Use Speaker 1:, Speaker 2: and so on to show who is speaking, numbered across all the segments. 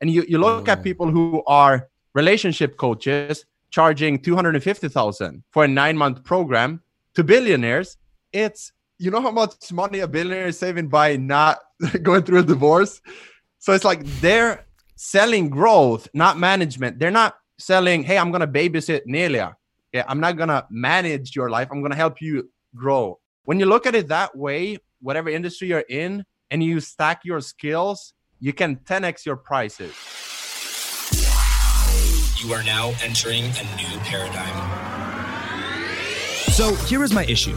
Speaker 1: And you, you look at
Speaker 2: Mm.
Speaker 1: people who are relationship coaches charging 250,000 for a nine month program to billionaires. It's, you know how much money a billionaire is saving by not going through a divorce? So it's like they're selling growth, not management. They're not selling, hey, I'm going to babysit Nelia. Yeah, I'm not going to manage your life. I'm going to help you grow. When you look at it that way, whatever industry you're in, and you stack your skills, you can 10x your prices.
Speaker 3: You are now entering a new paradigm.
Speaker 2: So here is my issue.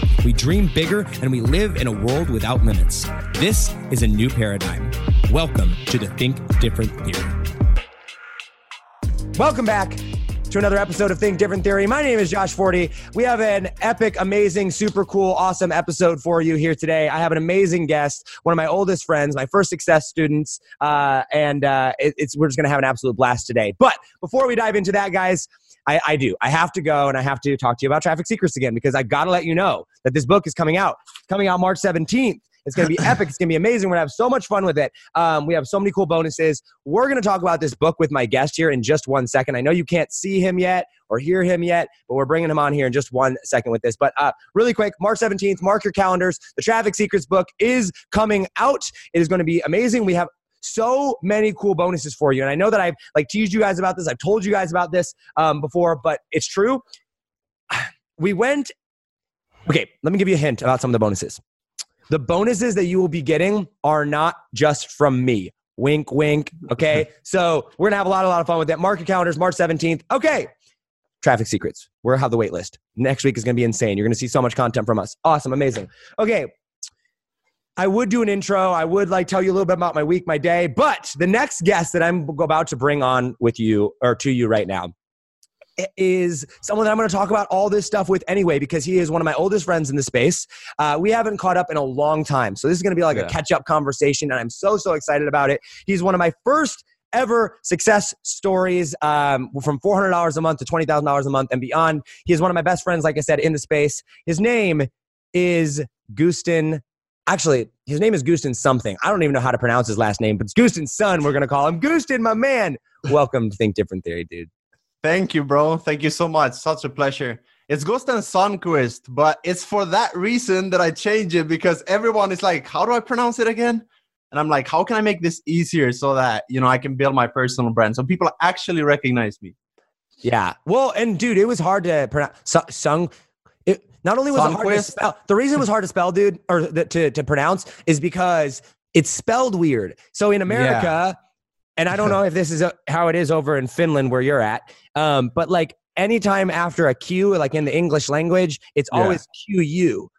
Speaker 2: we dream bigger, and we live in a world without limits. This is a new paradigm. Welcome to the Think Different Theory. Welcome back to another episode of Think Different Theory. My name is Josh Forti. We have an epic, amazing, super cool, awesome episode for you here today. I have an amazing guest, one of my oldest friends, my first success students, uh, and uh, it, it's we're just going to have an absolute blast today. But before we dive into that, guys, I, I do. I have to go and I have to talk to you about Traffic Secrets again because I got to let you know that this book is coming out. It's coming out March 17th. It's going to be epic. It's going to be amazing. We're going to have so much fun with it. Um, we have so many cool bonuses. We're going to talk about this book with my guest here in just one second. I know you can't see him yet or hear him yet, but we're bringing him on here in just one second with this. But uh, really quick, March 17th, mark your calendars. The Traffic Secrets book is coming out. It is going to be amazing. We have so many cool bonuses for you. And I know that I've like teased you guys about this. I've told you guys about this um, before, but it's true. We went. Okay, let me give you a hint about some of the bonuses. The bonuses that you will be getting are not just from me. Wink, wink. Okay, so we're gonna have a lot, a lot of fun with that. Mark your calendars, March 17th. Okay, Traffic Secrets. We're have the wait list. Next week is gonna be insane. You're gonna see so much content from us. Awesome, amazing. Okay, I would do an intro. I would like tell you a little bit about my week, my day, but the next guest that I'm about to bring on with you or to you right now is someone that I'm going to talk about all this stuff with anyway because he is one of my oldest friends in the space. Uh, we haven't caught up in a long time, so this is going to be like a catch up conversation, and I'm so so excited about it. He's one of my first ever success stories um, from $400 a month to $20,000 a month and beyond. He is one of my best friends, like I said, in the space. His name is Gusten Actually, his name is Gusten something. I don't even know how to pronounce his last name, but it's Gusten's son. We're going to call him Gusten, my man. Welcome to Think Different Theory, dude.
Speaker 1: Thank you, bro. Thank you so much. Such a pleasure. It's Gusten Sundqvist, but it's for that reason that I change it because everyone is like, how do I pronounce it again? And I'm like, how can I make this easier so that, you know, I can build my personal brand so people actually recognize me?
Speaker 2: Yeah. Well, and dude, it was hard to pronounce. Su- Sung. It not only was it hard to spell. The reason it was hard to spell, dude, or th- to to pronounce, is because it's spelled weird. So in America, and I don't know if this is uh how it is over in Finland where you're at, um, but like anytime after a Q, like in the English language, it's
Speaker 1: Yeah.
Speaker 2: always Q U.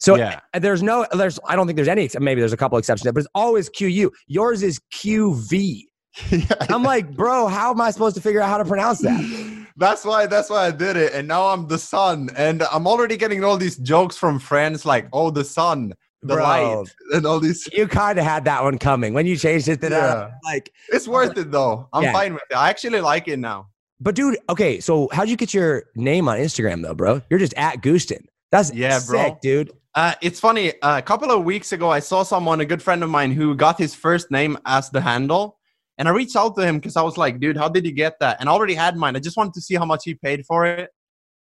Speaker 2: So
Speaker 1: Yeah.
Speaker 2: uh, there's no, there's, I don't think there's any, maybe there's a couple exceptions, but it's always Q U. Yours is QV. I'm like, bro, how am I supposed to figure out how to pronounce that?
Speaker 1: that's why that's why I did it. And now I'm the sun. And I'm already getting all these jokes from friends like, oh, the sun, the
Speaker 2: Bro.
Speaker 1: light, and all these.
Speaker 2: You kind of had that one coming when you changed it to that.
Speaker 1: Yeah.
Speaker 2: Like,
Speaker 1: It's worth it though. I'm
Speaker 2: Yeah.
Speaker 1: fine with it. I actually like it now.
Speaker 2: but dude, okay, so how'd you get your name on Instagram though, bro? You're just at Gusten. That's
Speaker 1: Yeah, bro.
Speaker 2: sick, dude.
Speaker 1: Uh, it's funny. Uh, a couple of weeks ago, I saw someone, a good friend of mine, who got his first name as the handle. And I reached out to him because I was like, dude, how did you get that? And I already had mine. I just wanted to see how much he paid for it.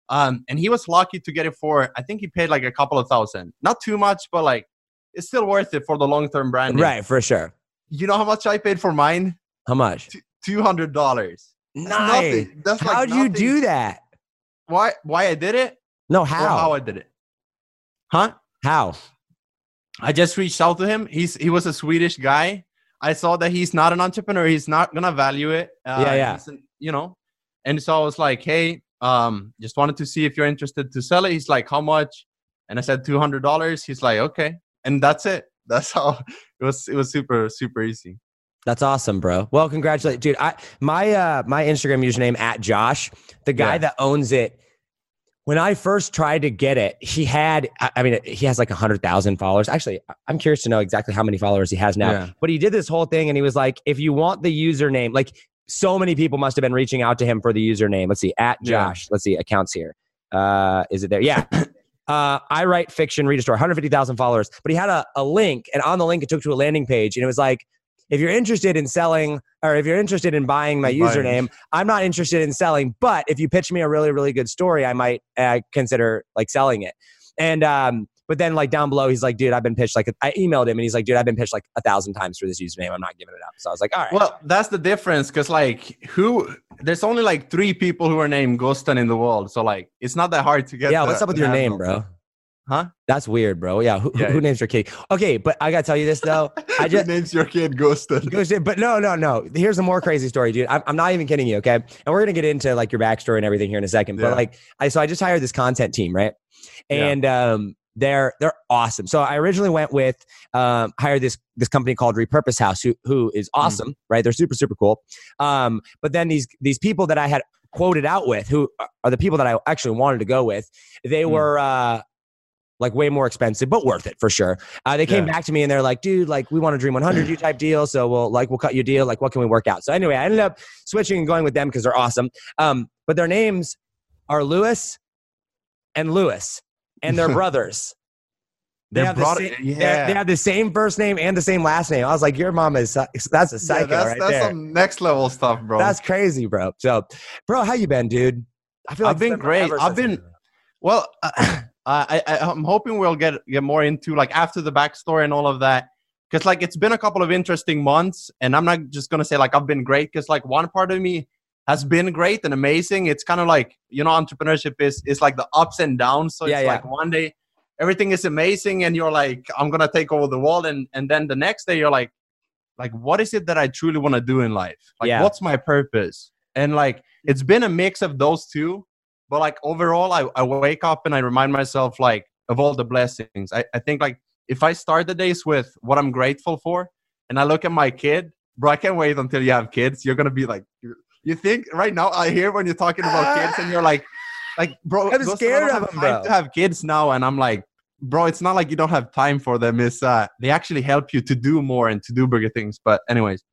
Speaker 1: Um, and he was lucky to get it for, I think he paid like a couple of thousand. Not too much, but like, it's still worth it for the long term branding.
Speaker 2: Right, for sure.
Speaker 1: You know how much I paid for mine?
Speaker 2: How much?
Speaker 1: $200.
Speaker 2: Nice.
Speaker 1: nothing. That's like
Speaker 2: How'd you do that?
Speaker 1: Why, why I did it?
Speaker 2: No, how?
Speaker 1: how I did it? Huh?
Speaker 2: How?
Speaker 1: I just reached out to him. He's he was a Swedish guy. I saw that he's not an entrepreneur. He's not gonna value it. Uh,
Speaker 2: Yeah, yeah.
Speaker 1: You know, and so I was like, hey, um, just wanted to see if you're interested to sell it. He's like, how much? And I said two hundred dollars. He's like, okay, and that's it. That's how it was. It was super super easy.
Speaker 2: That's awesome, bro. Well, congratulations, dude. I my uh my Instagram username at Josh, the guy
Speaker 1: Yeah.
Speaker 2: that owns it. When I first tried to get it, he had I mean he has like a hundred thousand followers. Actually, I'm curious to know exactly how many followers he has now.
Speaker 1: Yeah.
Speaker 2: But he did this whole thing and he was like, if you want the username, like so many people must have been reaching out to him for the username. Let's see, at
Speaker 1: Yeah.
Speaker 2: Josh. Let's see, accounts here. Uh is it there? Yeah. Uh, I write fiction, read a story, 150,000 followers. But he had a, a link, and on the link, it took to a landing page, and it was like, if you're interested in selling or if you're interested in buying my
Speaker 1: Buying.
Speaker 2: username, I'm not interested in selling, but if you pitch me a really, really good story, I might uh, consider like selling it. And, um, but then like down below, he's like, dude, I've been pitched like, I emailed him and he's like, dude, I've been pitched like a thousand times for this username. I'm not giving it up. So I was like, all right.
Speaker 1: Well, that's the difference because, like, who there's only like three people who are named Gustan in the world. So, like, it's not that hard to get.
Speaker 2: yeah,
Speaker 1: the-
Speaker 2: what's up with your name,
Speaker 1: handle.
Speaker 2: bro?
Speaker 1: Huh?
Speaker 2: That's weird, bro. Yeah. Who,
Speaker 1: Yeah.
Speaker 2: who names your kid? Okay. But I got to tell you this though. I
Speaker 1: Who
Speaker 2: just,
Speaker 1: names your kid Gustan.
Speaker 2: Goes but no, no, no. Here's a more crazy story, dude. I'm, I'm not even kidding you, okay? And we're gonna get into like your backstory and everything here in a second.
Speaker 1: Yeah.
Speaker 2: But like, I so I just hired this content team, right?
Speaker 1: Yeah.
Speaker 2: And um, they're they're awesome. So I originally went with um, hired this this company called Repurpose House, who who is
Speaker 1: Mm.
Speaker 2: awesome, right? They're super super cool. Um, but then these these people that I had quoted out with, who are the people that I actually wanted to go with, they
Speaker 1: Mm.
Speaker 2: were. Uh, like way more expensive, but worth it for sure. Uh, they came
Speaker 1: Yeah.
Speaker 2: back to me and they're like, dude, like we want a Dream 100 you type deal. So we'll like, we'll cut you a deal. Like, what can we work out? So anyway, I ended up switching and going with them because they're awesome. Um, but their names are Lewis and Lewis and they're brothers. They have, the same,
Speaker 1: yeah.
Speaker 2: they have the same first name and the same last name. I was like, your mom is, that's a psycho
Speaker 1: yeah, that's
Speaker 2: right
Speaker 1: that's
Speaker 2: there.
Speaker 1: some next level stuff, bro.
Speaker 2: That's crazy, bro. So, bro, how you been, dude? I feel
Speaker 1: I've been great. I've been- Well, uh, I, I I'm hoping we'll get get more into like after the backstory and all of that, because like it's been a couple of interesting months, and I'm not just gonna say like I've been great, because like one part of me has been great and amazing. It's kind of like you know entrepreneurship is is like the ups and downs. So
Speaker 2: Yeah,
Speaker 1: it's
Speaker 2: yeah.
Speaker 1: like one day everything is amazing, and you're like I'm gonna take over the world, and and then the next day you're like like what is it that I truly want to do in life? Like
Speaker 2: Yeah.
Speaker 1: what's my purpose? And like it's been a mix of those two but like overall I, I wake up and i remind myself like of all the blessings I, I think like if i start the days with what i'm grateful for and i look at my kid bro i can't wait until you have kids you're gonna be like you think right now i hear when you're talking about kids and you're like like bro
Speaker 2: I'm scared of
Speaker 1: them,
Speaker 2: bro.
Speaker 1: to have kids now and i'm like bro it's not like you don't have time for them it's uh they actually help you to do more and to do bigger things but anyways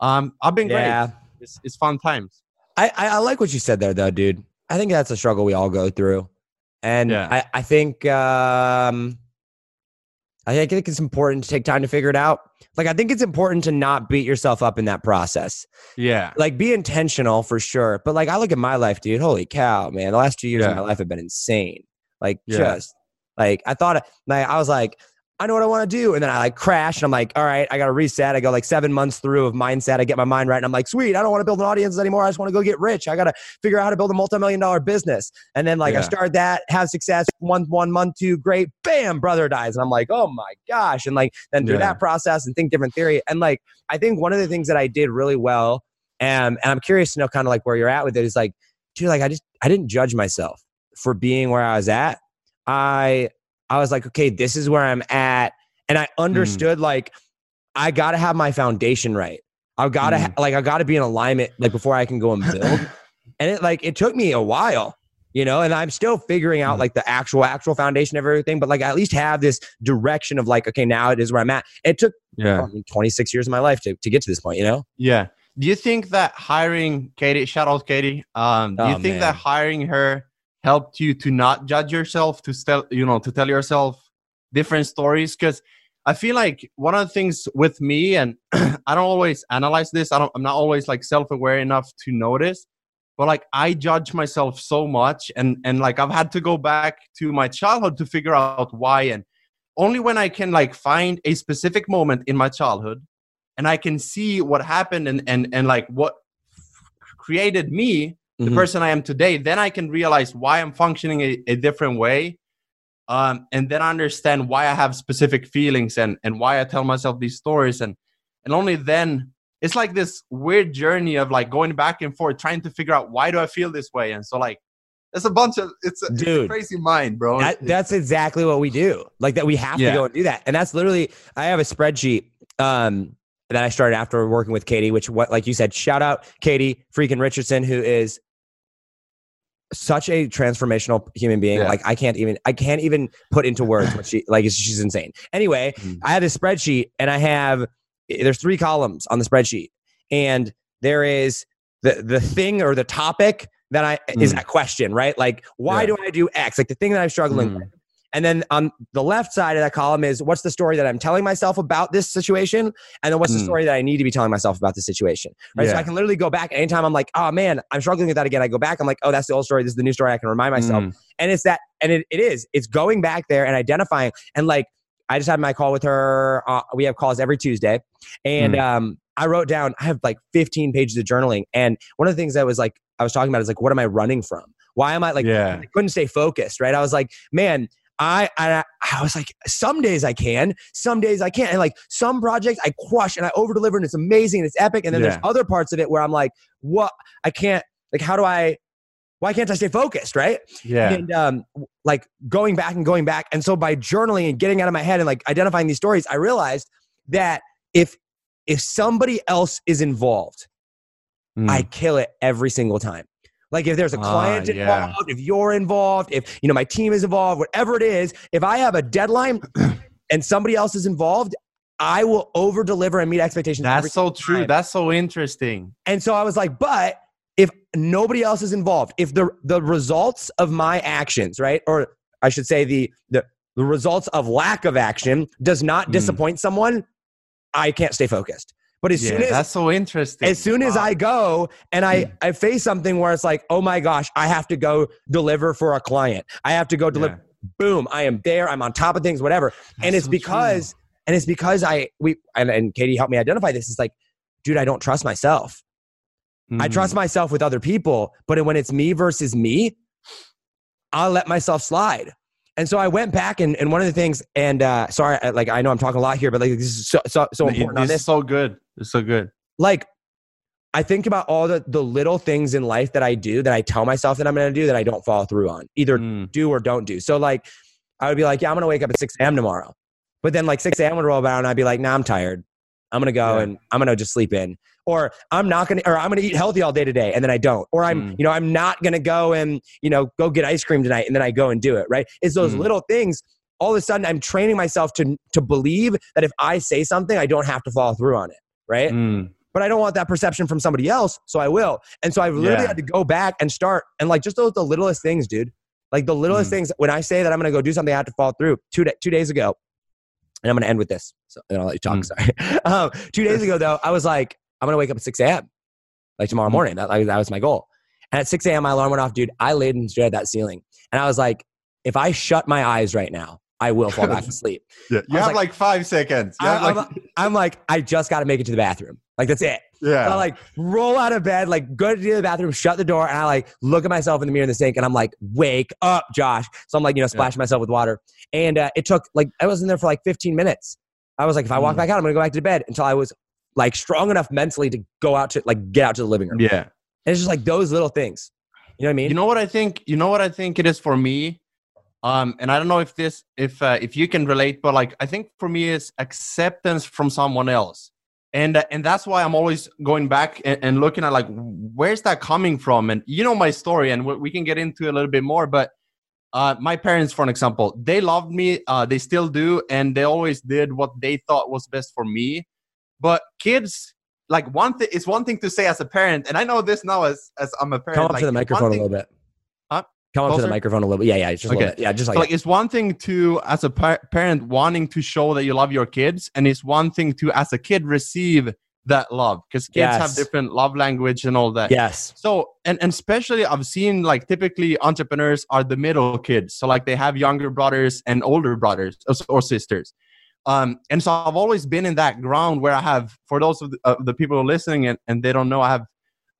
Speaker 1: um i've been
Speaker 2: yeah.
Speaker 1: great it's, it's fun times
Speaker 2: I, I, I like what you said there, though, dude. I think that's a struggle we all go through, and
Speaker 1: Yeah.
Speaker 2: I, I think um, I think it's important to take time to figure it out. Like, I think it's important to not beat yourself up in that process.
Speaker 1: yeah
Speaker 2: Like, be intentional for sure. But like, I look at my life, dude. Holy cow, man! The last two years of my life have been insane. Like,
Speaker 1: Yeah.
Speaker 2: just like I thought. Like, I was like. I know what I want to do. And then I like crash and I'm like, all right, I got to reset. I go like seven months through of mindset. I get my mind right. And I'm like, sweet, I don't want to build an audience anymore. I just want to go get rich. I got to figure out how to build a multi-million dollar business. And then like I start that, have success, one, one month, two, great, bam, brother dies. And I'm like, oh my gosh. And like then through
Speaker 1: Yeah.
Speaker 2: that process and think different theory. And like, I think one of the things that I did really well, and, and I'm curious to know kind of like where you're at with it is like, dude, like I just, I didn't judge myself for being where I was at. I, I was like, okay, this is where I'm at. And I understood like, I got to have my foundation right. I've got to, ha- like, I got to be in alignment, like before I can go and build. and it like, it took me a while, you know, and I'm still figuring out
Speaker 1: Mm.
Speaker 2: like the actual, actual foundation of everything, but like, I at least have this direction of like, okay, now it is where I'm at. It took
Speaker 1: yeah
Speaker 2: I mean, 26 years of my life to, to get to this point, you know?
Speaker 1: Yeah. Do you think that hiring Katie, shout out Katie, um, do you
Speaker 2: Oh,
Speaker 1: think
Speaker 2: man.
Speaker 1: that hiring her helped you to not judge yourself, to tell, you know, to tell yourself different stories? Because I feel like one of the things with me, and I don't always analyze this. I don't. I'm not always like self-aware enough to notice, but like I judge myself so much, and and like I've had to go back to my childhood to figure out why, and only when I can like find a specific moment in my childhood and I can see what happened and and and like what created me, the
Speaker 2: Mhm.
Speaker 1: person I am today, then I can realize why I'm functioning a, a different way. Um, and then I understand why I have specific feelings and and why I tell myself these stories and and only then it's like this weird journey of like going back and forth trying to figure out why do I feel this way and so like it's a bunch of it's a, it's a crazy mind bro
Speaker 2: That, that's exactly what we do. Like that, we have
Speaker 1: Yeah.
Speaker 2: to go and do that. And that's literally, I have a spreadsheet. Um, that I started after working with Katie, which what like you said, shout out Katie freaking Richardson, who is such a transformational human being.
Speaker 1: Yeah.
Speaker 2: Like I can't even I can't even put into words what she like she's insane. Anyway,
Speaker 1: Mhm.
Speaker 2: I have this spreadsheet and I have there's three columns on the spreadsheet. And there is the the thing or the topic that I is
Speaker 1: Mm.
Speaker 2: a question, right? Like why
Speaker 1: Yeah.
Speaker 2: do I do X? Like the thing that I'm struggling
Speaker 1: Mm.
Speaker 2: with. And then on the left side of that column is what's the story that I'm telling myself about this situation? And then what's the
Speaker 1: Mm.
Speaker 2: story that I need to be telling myself about this situation? Right. So I can literally go back anytime I'm like, oh man, I'm struggling with that again. I go back, I'm like, oh, that's the old story. This is the new story. I can remind myself.
Speaker 1: Mm.
Speaker 2: And it's that, and it, it is, it's going back there and identifying. And like, I just had my call with her. Uh, we have calls every Tuesday. And
Speaker 1: Mm.
Speaker 2: um, I wrote down, I have like 15 pages of journaling. And one of the things that was like, I was talking about is like, what am I running from? Why am I like,
Speaker 1: Yeah.
Speaker 2: I couldn't stay focused, right? I was like, man, I, I I was like, some days I can, some days I can't, and like some projects I crush and I over deliver and it's amazing and it's epic, and then there's other parts of it where I'm like, what? I can't. Like, how do I? Why can't I stay focused, right?
Speaker 1: Yeah.
Speaker 2: And um, like going back and going back, and so by journaling and getting out of my head and like identifying these stories, I realized that if if somebody else is involved,
Speaker 1: Mm.
Speaker 2: I kill it every single time. Like if there's a
Speaker 1: Ah,
Speaker 2: client
Speaker 1: yeah.
Speaker 2: involved, if you're involved, if you know my team is involved, whatever it is, if I have a deadline and somebody else is involved, I will over deliver and meet expectations.
Speaker 1: That's so true.
Speaker 2: time.
Speaker 1: That's so interesting.
Speaker 2: And so I was like, but if nobody else is involved, if the the results of my actions, right, or I should say the the the results of lack of action does not
Speaker 1: Mm.
Speaker 2: disappoint someone, I can't stay focused. But as
Speaker 1: Yeah,
Speaker 2: soon as
Speaker 1: that's so interesting.
Speaker 2: as soon as I go and I, I face something where it's like, oh my gosh, I have to go deliver for a client. I have to go deliver. Boom, I am there. I'm on top of things, whatever. and it's
Speaker 1: so
Speaker 2: because, and it's because I we and, and Katie helped me identify this. It's like, dude, I don't trust myself.
Speaker 1: true.
Speaker 2: I trust myself with other people, but when it's me versus me, I'll let myself slide. And so I went back and, and one of the things, and uh, sorry, like I know I'm talking a lot here, but like this is so so, so important
Speaker 1: This
Speaker 2: this
Speaker 1: is so good. It's so good.
Speaker 2: like I think about all the the little things in life that I do that I tell myself that I'm going to do that I don't follow through on, either
Speaker 1: Mm.
Speaker 2: do or don't do. So like I would be like, yeah, I'm going to wake up at 6 a.m. tomorrow, but then like 6 a.m. would roll around and I'd be like, nah, I'm tired. I'm going to go
Speaker 1: Yeah.
Speaker 2: and I'm going to just sleep in, or I'm not going to, or I'm going to eat healthy all day today, and then I don't, or I'm
Speaker 1: Mm.
Speaker 2: you know I'm not going to go and you know go get ice cream tonight, and then I go and do it. Right? It's those
Speaker 1: Mm.
Speaker 2: little things. All of a sudden, I'm training myself to to believe that if I say something, I don't have to follow through on it. Right?
Speaker 1: Mm.
Speaker 2: but I don't want that perception from somebody else, so I will. And so I literally
Speaker 1: Yeah.
Speaker 2: had to go back and start and like just those the littlest things, dude. Like the littlest
Speaker 1: Mm.
Speaker 2: things. When I say that I'm gonna go do something, I have to follow through. Two da- two days ago, and I'm gonna end with this. So and I'll let you talk.
Speaker 1: Mm.
Speaker 2: Sorry. um, two days ago though, I was like, I'm gonna wake up at 6 a.m. like tomorrow
Speaker 1: Mm.
Speaker 2: morning. That like, that was my goal. And at 6 a.m. my alarm went off, dude. I laid and stared at that ceiling, and I was like, if I shut my eyes right now, I will fall back asleep.
Speaker 1: Yeah. You have
Speaker 2: like-
Speaker 1: like, five seconds.
Speaker 2: I,
Speaker 1: like,
Speaker 2: am I'm like, I just got to make it to the bathroom. Like that's it.
Speaker 1: yeah.
Speaker 2: So I like roll out of bed, like go to the bathroom, shut the door, and I like look at myself in the mirror in the sink, and I'm like, wake up, Josh. So I'm like, you know, splash myself with water, and uh, it took like I was in there for like 15 minutes. I was like, if I walk
Speaker 1: Mm.
Speaker 2: back out, I'm gonna go back to bed until I was like strong enough mentally to go out to like get out to the living room.
Speaker 1: yeah.
Speaker 2: And it's just like those little things. You know what I mean?
Speaker 1: You know what I think? You know what I think it is for me. Um, and I don't know if this, if uh, if you can relate, but like I think for me is acceptance from someone else, and uh, and that's why I'm always going back and, and looking at like where's that coming from, and you know my story, and we, can get into a little bit more, but. Uh, my parents, for an example, they loved me. Uh, they still do, and they always did what they thought was best for me. But kids, like one thing, it's one thing to say as a parent, and I know this now as as I'm a parent.
Speaker 2: Come up
Speaker 1: like,
Speaker 2: to the microphone a little bit. Come up to the microphone a little bit. Yeah, yeah, just
Speaker 1: Okay.
Speaker 2: Yeah, just like,
Speaker 1: So, like it's one thing to as a par- parent wanting to show that you love your kids and it's one thing to as a kid receive that love because kids have different love language and all that.
Speaker 2: Yes,
Speaker 1: so and, and especially i've seen like typically entrepreneurs are the middle kids. So like they have younger brothers and older brothers or, or sisters. Um and so i've always been in that ground where i have for those of the, uh, the people listening and, and they don't know i have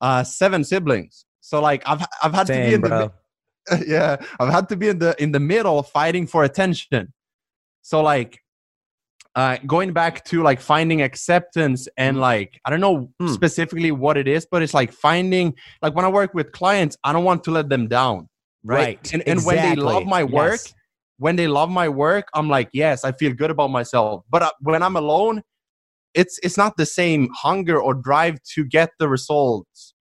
Speaker 1: uh seven siblings. So like i've i've had to be
Speaker 2: same,
Speaker 1: in the
Speaker 2: bro.
Speaker 1: yeah i've had to be in the in the middle fighting for attention so like uh going back to like finding acceptance and like i don't know
Speaker 2: Mm.
Speaker 1: specifically what it is but it's like finding like when i work with clients i don't want to let them down right,
Speaker 2: Right.
Speaker 1: and, and when they love my work
Speaker 2: Yes.
Speaker 1: when they love my work i'm like yes i feel good about myself but uh, when i'm alone it's it's not the same hunger or drive to get the results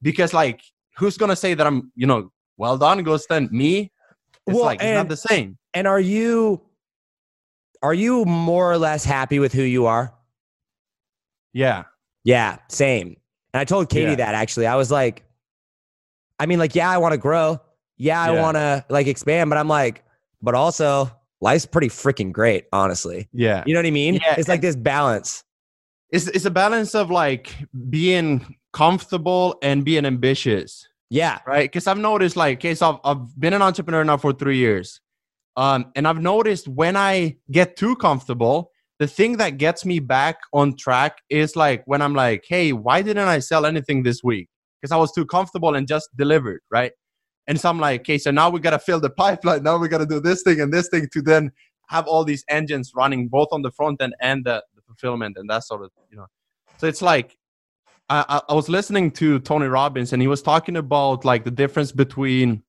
Speaker 1: because like who's gonna say that i'm you know well done Gusten me it's
Speaker 2: Well,
Speaker 1: like it's not the same
Speaker 2: And are you are you more or less happy with who you are?
Speaker 1: yeah
Speaker 2: Yeah, same. And I told Katie
Speaker 1: Yeah.
Speaker 2: that actually. I was like, I mean, like, yeah, I want to grow. Yeah, I
Speaker 1: Yeah.
Speaker 2: want to like expand, but I'm like, but also life's pretty freaking great, honestly.
Speaker 1: yeah
Speaker 2: You know what I mean?
Speaker 1: Yeah,
Speaker 2: it's like this balance.
Speaker 1: it's, it's a balance of like being comfortable and being ambitious
Speaker 2: Yeah.
Speaker 1: right? Because i've noticed like okay so I've, I've been an entrepreneur now for three years um, and i've noticed when i get too comfortable the thing that gets me back on track is like when i'm like hey why didn't i sell anything this week? Because i was too comfortable and just delivered right? And so i'm like okay so now we got to fill the pipeline. Now we got to do this thing and this thing to then have all these engines running both on the front end and the, the fulfillment and that sort of you know. So it's like I, I- was listening to Tony Robbins and he was talking about like the difference between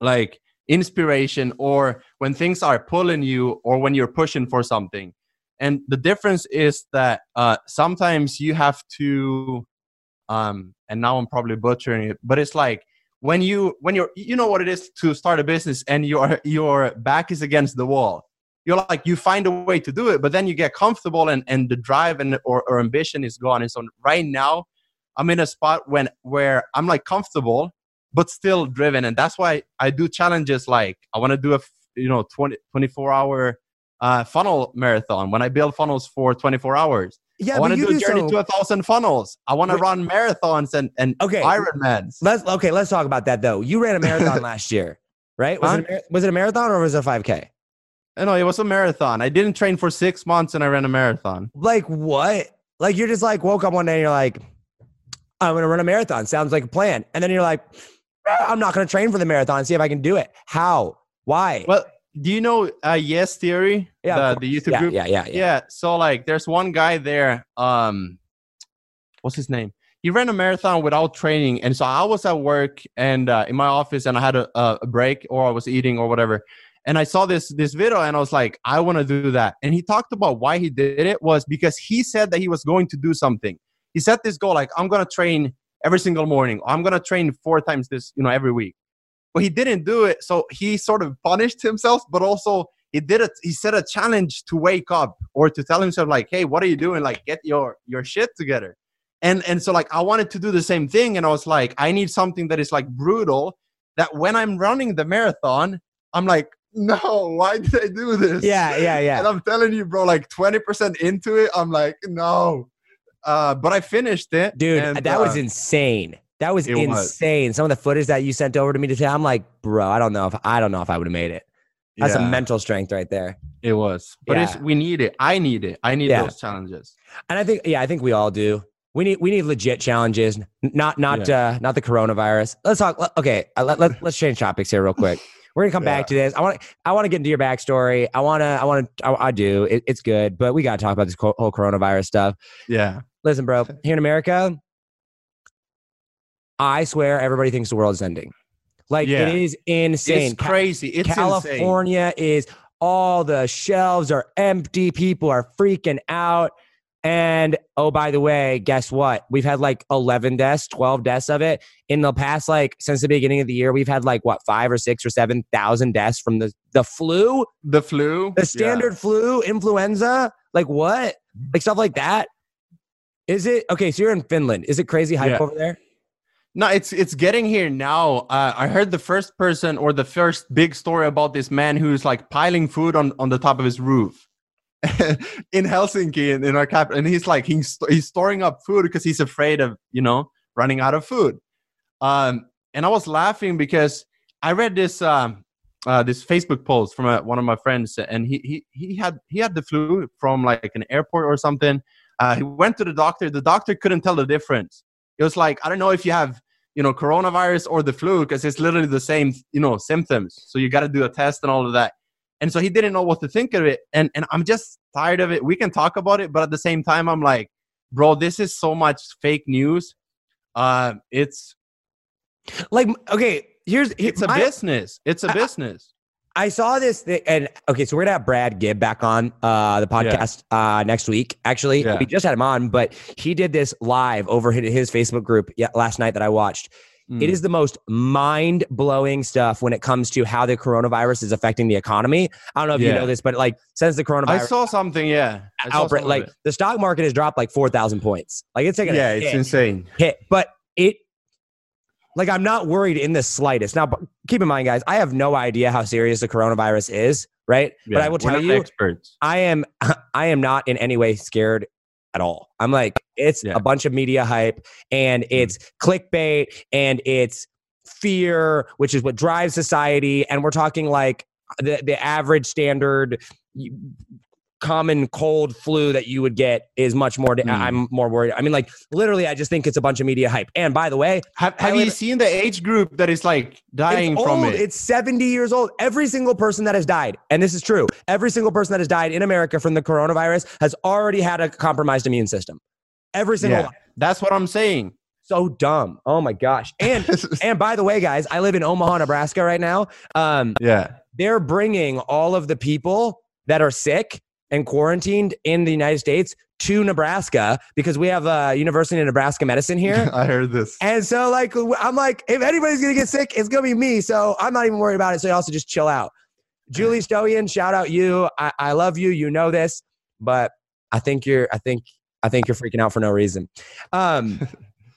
Speaker 1: like inspiration or when things are pulling you or when you're pushing for something. And the difference is that uh, sometimes you have to, um, and now I'm probably butchering it, but it's like when you when you're you know what it is to start a business and your your back is against the wall you're like you find a way to do it but then you get comfortable and and the drive and or, or ambition is gone and so right now i'm in a spot when where i'm like comfortable but still driven and that's why i do challenges like i want to do a you know 20 24 hour uh, funnel marathon when i build funnels for 24 hours
Speaker 2: Yeah,
Speaker 1: i want to do a
Speaker 2: do
Speaker 1: journey
Speaker 2: so-
Speaker 1: to a thousand funnels i want to run marathons and and
Speaker 2: Okay.
Speaker 1: ironmans
Speaker 2: Let's okay, let's talk about that though. You ran a marathon last year, right? Was,
Speaker 1: Huh?
Speaker 2: it a, was it a marathon or was it a 5K?
Speaker 1: I know it was a marathon. I didn't train for six months and I ran a marathon.
Speaker 2: Like what? Like you're just like woke up one day and you're like, I'm gonna run a marathon. Sounds like a plan. And then you're like, "Eh, I'm not gonna train for the marathon and see if I can do it. How? Why?
Speaker 1: Well, do you know uh, Yes Theory?
Speaker 2: Yeah,
Speaker 1: the, the YouTube
Speaker 2: yeah,
Speaker 1: group.
Speaker 2: yeah, yeah, yeah,
Speaker 1: Yeah. So like, there's one guy there. Um, what's his name? He ran a marathon without training, and so I was at work and uh, in my office, and I had a a break, or I was eating, or whatever. And I saw this this video, and I was like, I want to do that. And he talked about why he did it was because he said that he was going to do something. He set this goal, like I'm gonna train every single morning. I'm gonna train four times this, you know, every week. But he didn't do it, so he sort of punished himself, but also he did it. He set a challenge to wake up or to tell himself, like, "Hey, what are you doing? Like, get your your shit together." And and so like I wanted to do the same thing, and I was like, I need something that is like brutal. That when I'm running the marathon, I'm like, no, why did I do this?
Speaker 2: yeah, yeah, yeah. And.
Speaker 1: I'm telling you, bro, like 20% into it, I'm like, no. Uh, but I finished it,
Speaker 2: Dude,
Speaker 1: and,
Speaker 2: that was
Speaker 1: uh,
Speaker 2: insane. That was
Speaker 1: it was.
Speaker 2: insane. Some of the footage that you sent over to me today, I'm like, bro, I don't know if I don't know if I would have made it. That's
Speaker 1: yeah,
Speaker 2: some mental strength right there.
Speaker 1: It was, but it's
Speaker 2: Yeah.
Speaker 1: we need it. I need it. I need
Speaker 2: Yeah.
Speaker 1: those challenges.
Speaker 2: And I think, yeah, I think we all do. We need we need legit challenges, not not uh not the coronavirus. Let's talk. Okay, uh, let, let, let's change topics here real quick. We're gonna come back to this. I want I want to get into your backstory. I want to I want to I, I do. It, it's good, but we got to talk about this co- whole coronavirus stuff.
Speaker 1: Yeah,
Speaker 2: Listen, bro, here in America, I swear everybody thinks the world is ending. Like
Speaker 1: Yeah.
Speaker 2: it is insane.
Speaker 1: it's crazy. It's insane.
Speaker 2: California is all the shelves are empty. People are freaking out. And oh, by the way, guess what? We've had like 11 deaths, 12 deaths of it in the past, like since the beginning of the year. We've had like what, five or six or 7,000 deaths from the, the flu,
Speaker 1: The flu,
Speaker 2: the
Speaker 1: yeah.
Speaker 2: standard flu, influenza. Like what? Like stuff like that. Is it okay? So you're in Finland. Is it crazy hype
Speaker 1: Yeah.
Speaker 2: over there?
Speaker 1: No, it's it's getting here now. Uh, I heard the first person or the first big story about this man who's like piling food on on the top of his roof in Helsinki in, in our capital, and he's like he's he's storing up food because he's afraid of you know running out of food. Um, and I was laughing because I read this um uh, this Facebook post from a, one of my friends, and he he he had he had the flu from like an airport or something. Uh, he went to the doctor. The doctor couldn't tell the difference. It was like I don't know if you have you know coronavirus or the flu because it's literally the same you know symptoms. So you got to do a test and all of that. And so he didn't know what to think of it. And and I'm just tired of it. We can talk about it, but at the same time, I'm like, bro, this is so much fake news. Uh, it's
Speaker 2: Like, okay, here's,
Speaker 1: it's a
Speaker 2: my-
Speaker 1: business. It's a
Speaker 2: I-
Speaker 1: business.
Speaker 2: I saw this, thing, and okay, so we're gonna have Brad Gibb back on uh, the podcast uh, next week. Actually,
Speaker 1: Yeah.
Speaker 2: we just had him on, but he did this live over his, his Facebook group last night that I watched.
Speaker 1: Mm.
Speaker 2: It is the most mind blowing stuff when it comes to how the coronavirus is affecting the economy. I don't know if you know this, but like since the coronavirus, I
Speaker 1: saw something. Yeah,
Speaker 2: outbreak,
Speaker 1: some of
Speaker 2: like the stock market has dropped like four thousand points. Like it's taking
Speaker 1: yeah,
Speaker 2: a
Speaker 1: it's
Speaker 2: hit,
Speaker 1: insane.
Speaker 2: hit, but it. Like I'm not worried in the slightest. Now, keep in mind, guys, I have no idea how serious the coronavirus is, right? but I will
Speaker 1: we're
Speaker 2: tell you,
Speaker 1: experts.
Speaker 2: I am I am not in any way scared at all. I'm like it's
Speaker 1: Yeah.
Speaker 2: a bunch of media hype and hmm. it's clickbait and it's fear, which is what drives society. And we're talking like the the average standard common cold flu that you would get is much more
Speaker 1: Mm.
Speaker 2: I'm more worried. I mean like literally I just think it's a bunch of media hype. And by the way,
Speaker 1: Have, have you seen the age group that is like dying from
Speaker 2: old.
Speaker 1: it?
Speaker 2: It's 70 years old. Every single person that has died, and this is true, every single person that has died in America from the coronavirus has already had a compromised immune system. Every single
Speaker 1: Yeah.
Speaker 2: one.
Speaker 1: That's what I'm saying.
Speaker 2: So dumb. Oh my gosh. And and by the way, guys, I live in Omaha, Nebraska right now. Um,
Speaker 1: yeah,
Speaker 2: they're bringing all of the people that are sick and quarantined in the United States to Nebraska because we have a University of Nebraska medicine here.
Speaker 1: I heard this.
Speaker 2: And so, like, I'm like, if anybody's gonna get sick, it's gonna be me. So I'm not even worried about it. So you also just chill out. Julie Stoian, shout out you. I, I love you. You know this, but I think you're. I think. I think you're freaking out for no reason. Um.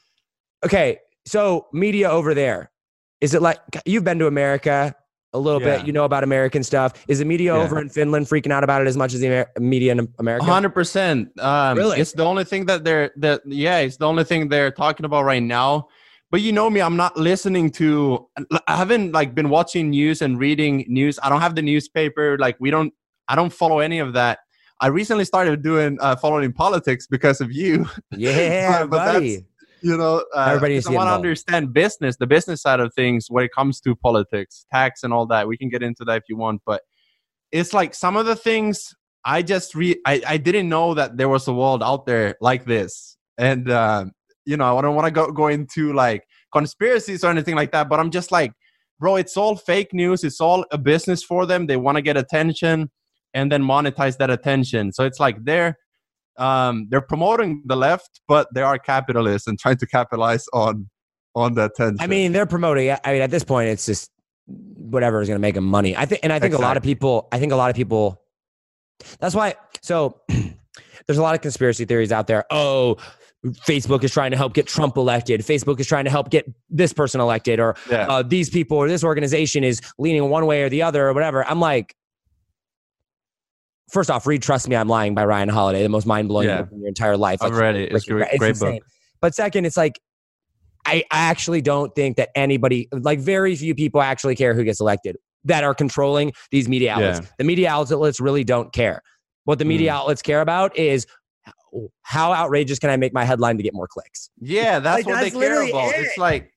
Speaker 2: okay, so media over there, is it like you've been to America a little
Speaker 1: Yeah.
Speaker 2: bit? You know about American stuff. Is the media
Speaker 1: Yeah.
Speaker 2: over in Finland freaking out about it as much as the Amer- media in America?
Speaker 1: Hundred percent. Um,
Speaker 2: Really?
Speaker 1: It's the only thing that they're that yeah, it's the only thing they're talking about right now. But you know me, I'm not listening to. I haven't like been watching news and reading news. I don't have the newspaper. Like we don't. I don't follow any of that. I recently started doing uh, following politics because of you.
Speaker 2: Yeah,
Speaker 1: But
Speaker 2: buddy.
Speaker 1: You know, uh,
Speaker 2: Everybody needs
Speaker 1: 'cause
Speaker 2: to
Speaker 1: I want to understand business, the business side of things when it comes to politics, tax, and all that. We can get into that if you want, but it's like some of the things I just re I, I didn't know that there was a world out there like this, and uh, you know I don't want to go go into like conspiracies or anything like that, but I'm just like, bro, it's all fake news. It's all a business for them. They want to get attention and then monetize that attention. So it's like they're um, they're promoting the left, but they are capitalists and trying to capitalize on on the attention.
Speaker 2: I mean, they're promoting. I mean, at this point, it's just whatever is going to make them money. I think, and I think a lot of people. I think a lot of people. That's why. So there's a lot of conspiracy theories out there. Oh, Facebook is trying to help get Trump elected. Facebook is trying to help get this person elected, or
Speaker 1: yeah,
Speaker 2: uh, these people or this organization is leaning one way or the other, or whatever. I'm like. First off, read "Trust Me, I'm Lying" by Ryan Holiday, the most mind blowing
Speaker 1: Yeah.
Speaker 2: book in your entire life.
Speaker 1: I've read it. It's great, great
Speaker 2: insane.
Speaker 1: book.
Speaker 2: But second, it's like I, I actually don't think that anybody, like very few people, actually care who gets elected that are controlling these media outlets.
Speaker 1: Yeah.
Speaker 2: The media outlets really don't care. What the media
Speaker 1: Mm.
Speaker 2: outlets care about is how outrageous can I make my headline to get more clicks?
Speaker 1: Yeah, that's
Speaker 2: Like,
Speaker 1: what
Speaker 2: that's
Speaker 1: they care about.
Speaker 2: it.
Speaker 1: It's like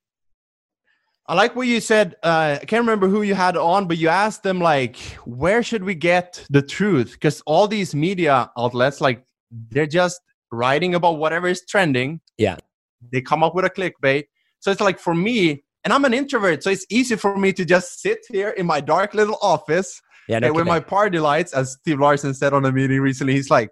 Speaker 1: I like what you said. Uh, I can't remember who you had on, but you asked them like, where should we get the truth? Because all these media outlets, like, they're just writing about whatever is trending.
Speaker 2: Yeah.
Speaker 1: They come up with a clickbait. So it's like for me, and I'm an introvert, so it's easy for me to just sit here in my dark little office
Speaker 2: Yeah, no
Speaker 1: and with my party lights, as Steve Larsen said on a meeting recently, he's like,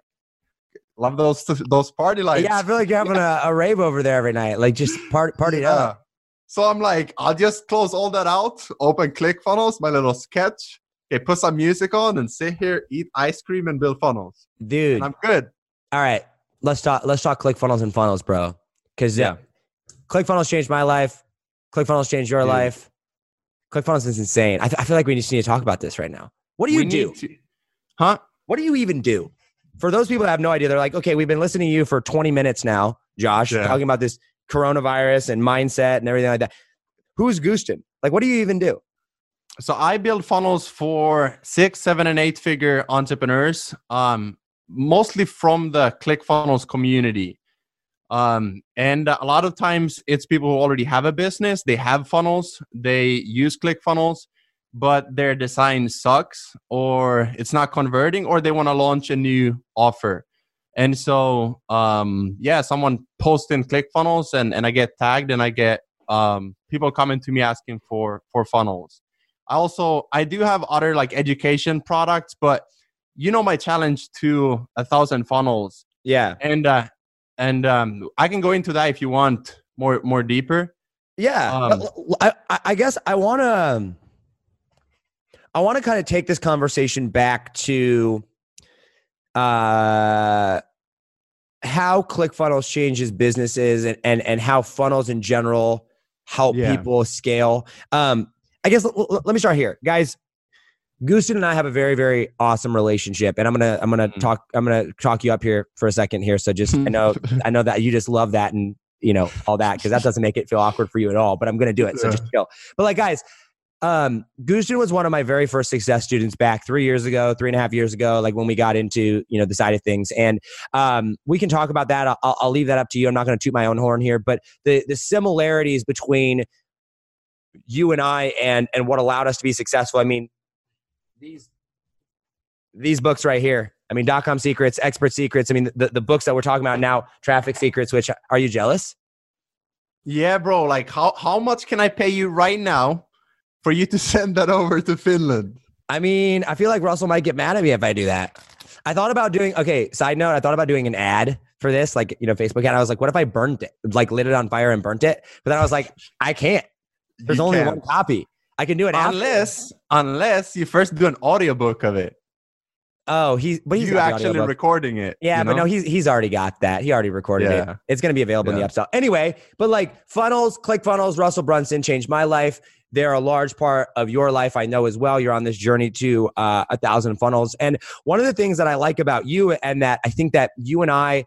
Speaker 1: love those those party lights.
Speaker 2: yeah, I feel like you're having a, a rave over there every night, like just part party
Speaker 1: Yeah.
Speaker 2: up.
Speaker 1: So I'm like, I'll just close all that out, open ClickFunnels, my little sketch, okay, put some music on, and sit here, eat ice cream, and build funnels,
Speaker 2: Dude,
Speaker 1: and I'm good.
Speaker 2: all right, let's talk. Let's talk ClickFunnels and funnels, bro. Because uh,
Speaker 1: Yeah.
Speaker 2: ClickFunnels changed my life. ClickFunnels changed your
Speaker 1: Dude.
Speaker 2: life. ClickFunnels is insane. I, th- I feel like we just need to talk about this right now. What do you
Speaker 1: We
Speaker 2: do?
Speaker 1: to- huh?
Speaker 2: What do you even do? For those people that have no idea, they're like, okay, we've been listening to you for 20 minutes now, Josh,
Speaker 1: Yeah.
Speaker 2: talking about this coronavirus and mindset and everything like that. Who's Gusten? Like, what do you even do?
Speaker 1: So I build funnels for six, seven, and eight figure entrepreneurs, um, mostly from the ClickFunnels community. Um, and a lot of times it's people who already have a business, they have funnels, they use ClickFunnels, but their design sucks or it's not converting or they want to launch a new offer. And so, um, yeah, someone posts in ClickFunnels and, and I get tagged and I get um, people coming to me asking for, for funnels. I also I do have other like education products, but you know my challenge to a thousand funnels.
Speaker 2: Yeah.
Speaker 1: And uh and um I can go into that if you want more more deeper.
Speaker 2: Yeah.
Speaker 1: Um,
Speaker 2: I, I- I guess I want to. I want to kind of take this conversation back to uh, how ClickFunnels changes businesses and, and, and how funnels in general help
Speaker 1: Yeah.
Speaker 2: people scale. Um, I guess l- l- let me start here, guys. Gusten and I have a very, very awesome relationship, and I'm gonna, I'm gonna
Speaker 1: Mm.
Speaker 2: talk, I'm gonna talk you up here for a second here. So just, I know, I know that you just love that and you know all that because that doesn't make it feel awkward for you at all. But I'm gonna do it. So just chill. But like, guys, um, Gusten was one of my very first success students back three years ago, three and a half years ago, like when we got into you know the side of things. And um, we can talk about that. I'll, I'll leave that up to you. I'm not going to toot my own horn here, but the the similarities between you and I and and what allowed us to be successful. I mean, these these books right here. I mean, dot com secrets, expert secrets. I mean, the, the books that we're talking about now, traffic secrets. Which are you jealous?
Speaker 1: Yeah, bro. Like how how much can I pay you right now for you to send that over to Finland?
Speaker 2: I mean, I feel like Russell might get mad at me if I do that. I thought about doing okay, side note, I thought about doing an ad for this, like, you know, Facebook ad. I was like, what if I burnt it? Like lit it on fire and burnt it? But then I was like, I can't. There's
Speaker 1: You
Speaker 2: only
Speaker 1: can't.
Speaker 2: one copy. I can do it after.
Speaker 1: unless unless you first do an audiobook of it.
Speaker 2: Oh, he's but he's
Speaker 1: you actually recording it.
Speaker 2: Yeah,
Speaker 1: you
Speaker 2: but no, he's he's already got that. He already recorded it.
Speaker 1: Yeah.
Speaker 2: It's going to be available in
Speaker 1: Yeah.
Speaker 2: the upsell. Anyway, but like funnels, ClickFunnels, Russell Brunson changed my life. They're a large part of your life, I know as well. You're on this journey to uh, a thousand funnels, and one of the things that I like about you, and that I think that you and I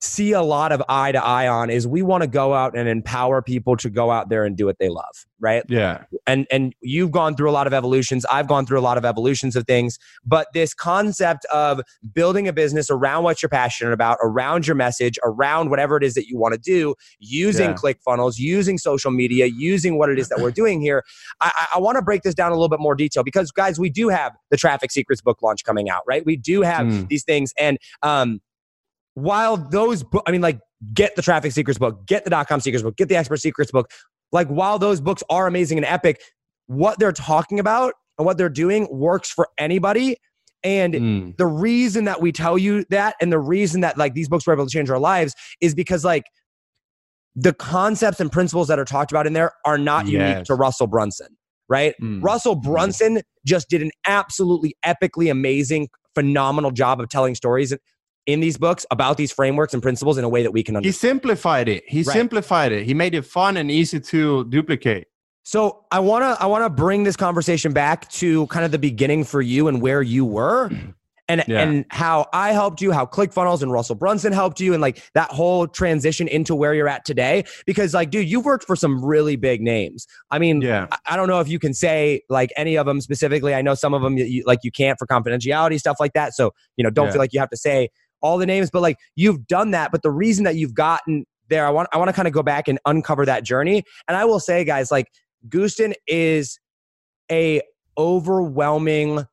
Speaker 2: see a lot of eye to eye on, is we want to go out and empower people to go out there and do what they love, right?
Speaker 1: yeah.
Speaker 2: and and you've gone through a lot of evolutions i've gone through a lot of evolutions of things but this concept of building a business around what you're passionate about around your message around whatever it is that you want to do using
Speaker 1: Yeah.
Speaker 2: ClickFunnels, using social media using what it is that we're doing here i, I, I want to break this down a little bit more detail because guys we do have the traffic secrets book launch coming out right we do have
Speaker 1: Mm.
Speaker 2: these things and um while those bo- i mean like get the traffic secrets book get the dot-com secrets book get the expert secrets book. Like while those books are amazing and epic what they're talking about and what they're doing works for anybody. And
Speaker 1: Mm.
Speaker 2: the reason that we tell you that and the reason that like these books were able to change our lives is because like the concepts and principles that are talked about in there are not unique to russell brunson right?
Speaker 1: Mm.
Speaker 2: russell brunson just did an absolutely epically amazing phenomenal job of telling stories in these books about these frameworks and principles in a way that we can understand.
Speaker 1: He simplified it. He
Speaker 2: Right.
Speaker 1: simplified it. He made it fun and easy to duplicate.
Speaker 2: So I want to I want to bring this conversation back to kind of the beginning for you and where you were and
Speaker 1: Yeah.
Speaker 2: and how I helped you, how ClickFunnels and Russell Brunson helped you and like that whole transition into where you're at today because like dude, you've worked for some really big names. I mean,
Speaker 1: Yeah.
Speaker 2: I- I don't know if you can say like any of them specifically. I know some of them you, you- like you can't for confidentiality stuff like that. So, you know, don't
Speaker 1: Yeah.
Speaker 2: feel like you have to say all the names, but like you've done that, but the reason that you've gotten there, I want I want to kind of go back and uncover that journey. And I will say guys, like Gusten is a overwhelming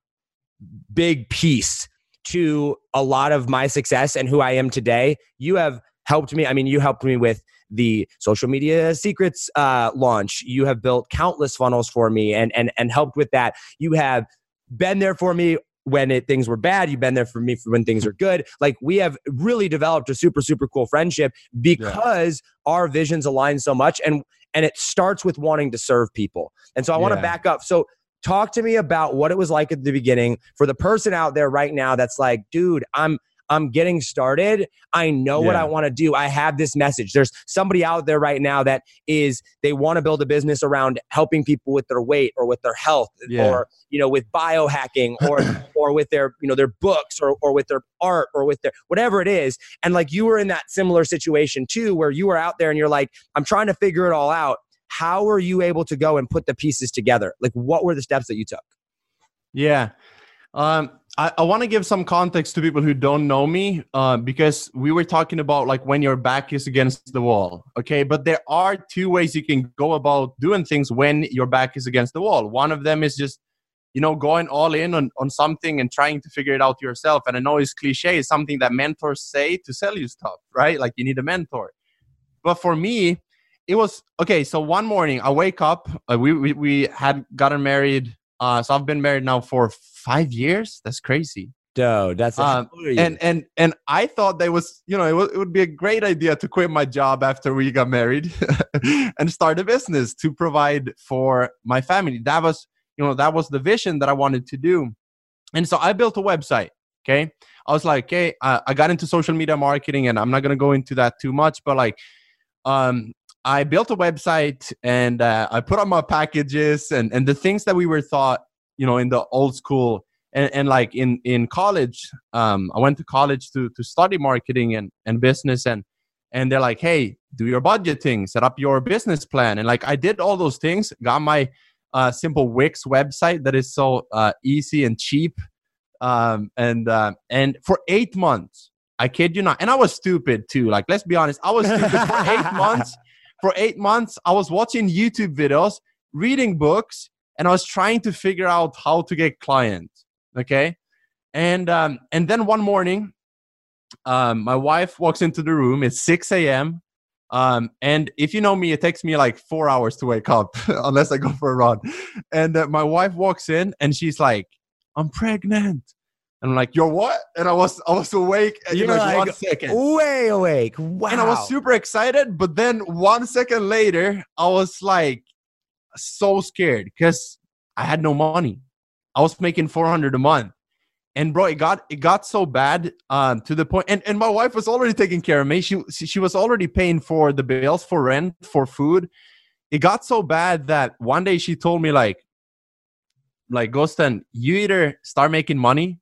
Speaker 2: big piece to a lot of my success and who I am today. You have helped me. I mean, you helped me with the social media secrets uh, launch. You have built countless funnels for me and and and helped with that. You have been there for me when it, things were bad. You've been there for me for when things are good. Like we have really developed a super super cool friendship because our visions align so much and and it starts with wanting to serve people. And so I want to
Speaker 1: Yeah.
Speaker 2: back up. So talk to me about what it was like at the beginning for the person out there right now that's like, dude, I'm I'm getting started. I know what I want to do. I have this message. There's somebody out there right now that is they want to build a business around helping people with their weight or with their health
Speaker 1: Yeah.
Speaker 2: or you know with biohacking or or with their you know their books or or with their art or with their whatever it is. And like you were in that similar situation too where you were out there and you're like I'm trying to figure it all out. How were you able to go and put the pieces together? Like what were the steps that you took?
Speaker 1: Yeah. Um, I, I want to give some context to people who don't know me uh, because we were talking about like when your back is against the wall. Okay. But there are two ways you can go about doing things when your back is against the wall. One of them is just, you know, going all in on, on something and trying to figure it out yourself. And I know it's cliche, it's something that mentors say to sell you stuff, right? Like you need a mentor. But for me, it was okay. So one morning I wake up. Uh, we, we we had gotten married. Uh, so I've been married now for five years. That's crazy.
Speaker 2: Dude, that's
Speaker 1: Um, and and and I thought that was you know it, was, it would be a great idea to quit my job after we got married and start a business to provide for my family. That was you know that was the vision that I wanted to do, and so I built a website. Okay, I was like, okay, uh, I got into social media marketing, and I'm not gonna go into that too much, but like, um, I built a website and uh, I put on my packages and and the things that we were thought you know in the old school and, and like in in college um, i went to college to to study marketing and and business and and they're like hey do your budgeting set up your business plan. And like i did all those things got my uh, simple wix website that is so uh, easy and cheap um, and uh, and for eight months i kid you not and i was stupid too like let's be honest i was stupid for eight months for eight months i was watching youtube videos reading books and i was trying to figure out how to get clients okay? And um and then one morning um my wife walks into the room it's 6 a.m um and if you know me it takes me like four hours to wake up unless i go for a run. And uh, my wife walks in and she's like i'm pregnant and i'm like you're what and i was i was awake
Speaker 2: You're
Speaker 1: like,
Speaker 2: like,
Speaker 1: one second
Speaker 2: way awake. Wow.
Speaker 1: and I was super excited, but then one second later, I was like so scared because I had no money. I was making 400 a month. And bro, it got it got so bad um, to the point, and, and my wife was already taking care of me. She she was already paying for the bills, for rent, for food. It got so bad that one day she told me like, like Gusten, you either start making money,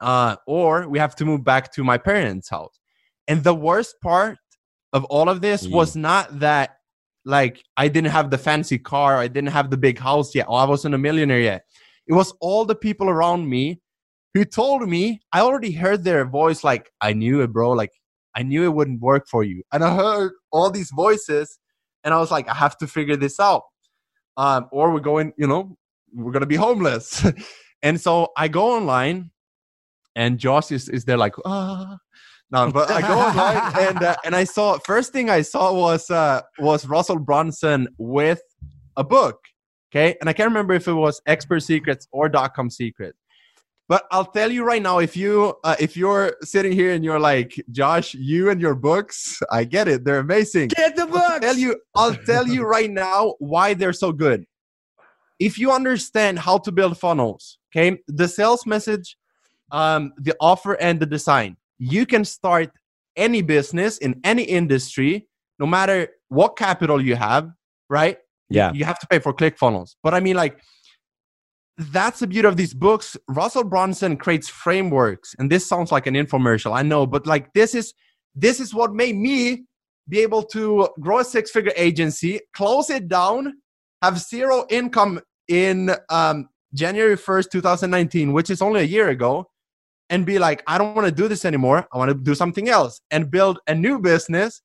Speaker 1: uh, or we have to move back to my parents' house. And the worst part of all of this
Speaker 2: Mm.
Speaker 1: was not that like I didn't have the fancy car, I didn't have the big house yet, or I wasn't a millionaire yet. It was all the people around me who told me I already heard their voice like I knew it, bro. Like I knew it wouldn't work for you. And I heard all these voices and I was like, I have to figure this out. Um, or we're going, you know, we're gonna be homeless. and so I go online and Josh is, is there like, ah no, but I go online and uh, and I saw first thing I saw was uh was Russell Brunson with a book. Okay. And I can't remember if it was expert secrets or dot com secret. But I'll tell you right now, if you uh, if you're sitting here and you're like, Josh, you and your books, I get it, they're amazing.
Speaker 2: Get the
Speaker 1: I'll tell you, I'll tell you right now why they're so good. If you understand how to build funnels, okay, the sales message, um, the offer, and the design, you can start any business in any industry, no matter what capital you have, right?
Speaker 2: Yeah.
Speaker 1: You have to pay for ClickFunnels. But I mean, like, that's the beauty of these books. Russell Brunson creates frameworks, and this sounds like an infomercial, I know, but like this is this is what made me be able to grow a six-figure agency, close it down, have zero income in um, January 1st, 2019, which is only a year ago, and be like, I don't want to do this anymore. I want to do something else and build a new business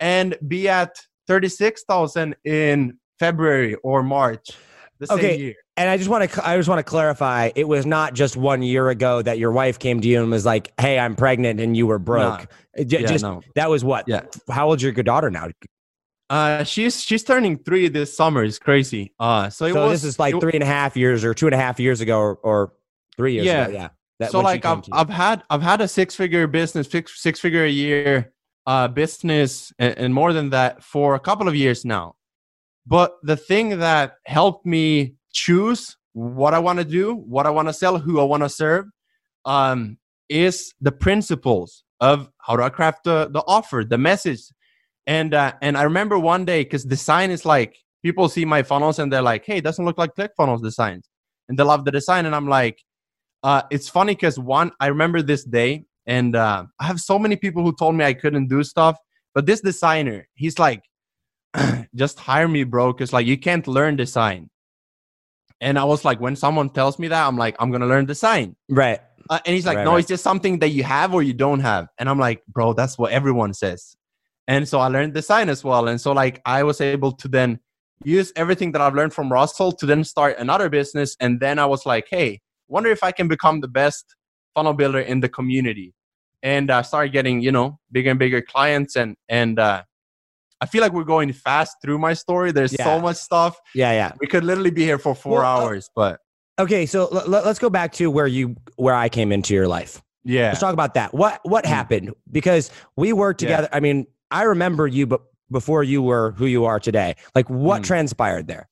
Speaker 1: and be at 36,000 in February or March the
Speaker 2: Okay.
Speaker 1: same year.
Speaker 2: And I just want to I just want to clarify it was not just one year ago that your wife came to you and was like, "Hey, I'm pregnant," and you were broke. It j-
Speaker 1: Yeah,
Speaker 2: just
Speaker 1: no.
Speaker 2: that was what?
Speaker 1: Yeah.
Speaker 2: How old's your good daughter now?
Speaker 1: Uh, she's she's turning three this summer. It's crazy. Uh, so it
Speaker 2: so
Speaker 1: was
Speaker 2: this is like
Speaker 1: it-
Speaker 2: three and a half years or two and a half years ago or, or three years
Speaker 1: Yeah.
Speaker 2: ago. Yeah. That
Speaker 1: so like I've. I've had I've had a six figure business, six six figure a year uh, business, and, and more than that for a couple of years now. But the thing that helped me choose what I want to do, what I want to sell, who I want to serve, um, is the principles of how do I craft the, the offer, the message. And uh, and I remember one day because design is like people see my funnels and they're like, hey, it doesn't look like ClickFunnels designs, and they love the design, and I'm like, uh, it's funny because one, I remember this day, and uh, I have so many people who told me I couldn't do stuff, but this designer, he's like, just hire me, bro, because like you can't learn design. And I was like, when someone tells me that, I'm like, I'm gonna learn design.
Speaker 2: right.
Speaker 1: Uh, and he's like,
Speaker 2: Right,
Speaker 1: no,
Speaker 2: right.
Speaker 1: it's just something that you have or you don't have. And I'm like, bro, that's what everyone says. And so I learned design as well. And so like I was able to then use everything that I've learned from Russell to then start another business. And then I was like, hey, wonder if I can become the best funnel builder in the community. And I started getting, you know, bigger and bigger clients and and uh I feel like we're going fast through my story. There's
Speaker 2: Yeah.
Speaker 1: so much stuff.
Speaker 2: Yeah, yeah.
Speaker 1: We could literally be here for four
Speaker 2: Well, uh,
Speaker 1: hours, but
Speaker 2: Okay, so l- let's go back to where you where I came into your life.
Speaker 1: yeah.
Speaker 2: Let's talk about that. What what
Speaker 1: Mm.
Speaker 2: happened? Because we worked
Speaker 1: Yeah.
Speaker 2: together. I mean, I remember you, but before you were who you are today. Like, what
Speaker 1: Mm.
Speaker 2: transpired there?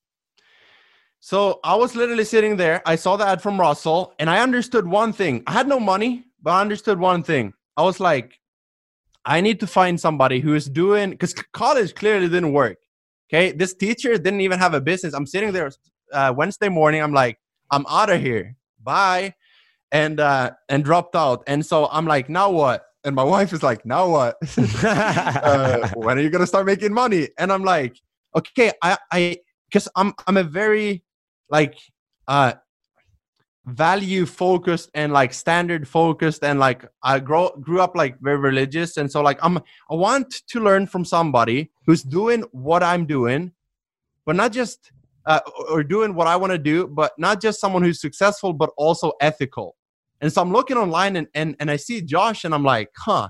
Speaker 1: So I was literally sitting there. I saw the ad from Russell and I understood one thing. I had no money, but I understood one thing. I was like, I need to find somebody who is doing, because college clearly didn't work. Okay. This teacher didn't even have a business. I'm sitting there uh, Wednesday morning. I'm like, I'm out of here. Bye. And, uh, and dropped out. And so I'm like, now what? And my wife is like, now what? uh, when are you gonna start making money? And I'm like, okay, I, I, because I'm, I'm a very like, uh, value focused and like standard focused and like I grow grew up like very religious and so like I'm I want to learn from somebody who's doing what I'm doing, but not just uh, or doing what I want to do, but not just someone who's successful but also ethical. And so I'm looking online and and and I see Josh and I'm like, huh,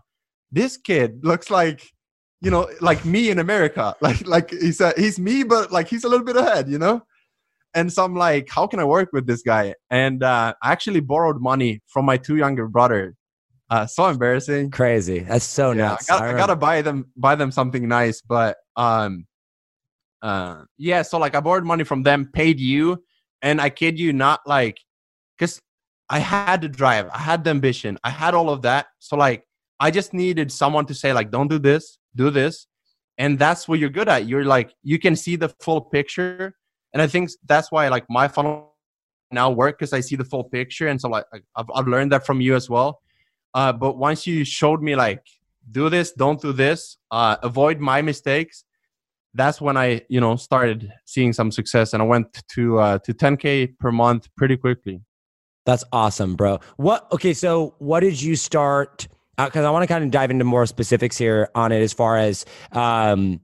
Speaker 1: this kid looks like you know like me in America. Like like he's a, he's me, but like he's a little bit ahead, you know. And so I'm like, how can I work with this guy? And uh, I actually borrowed money from my two younger brothers. Uh, so embarrassing.
Speaker 2: Crazy. That's so
Speaker 1: Yeah,
Speaker 2: nuts.
Speaker 1: I, got,
Speaker 2: I
Speaker 1: I
Speaker 2: remember-
Speaker 1: gotta buy them buy them something nice, but um, uh, yeah. So like, I borrowed money from them, paid you, and I kid you not, like, because I had to drive, I had the ambition, I had all of that. So like, I just needed someone to say like, don't do this, do this, and that's what you're good at. You're like, you can see the full picture, and I think that's why like my funnel now work because I see the full picture, and so like I've, I've learned that from you as well. Uh, but once you showed me like do this, don't do this, uh, avoid my mistakes, that's when I you know started seeing some success, and I went to uh, to 10k per month pretty quickly.
Speaker 2: That's awesome, bro. What? Okay, so what did you start? Because I want to kind of dive into more specifics here on it, as far as um,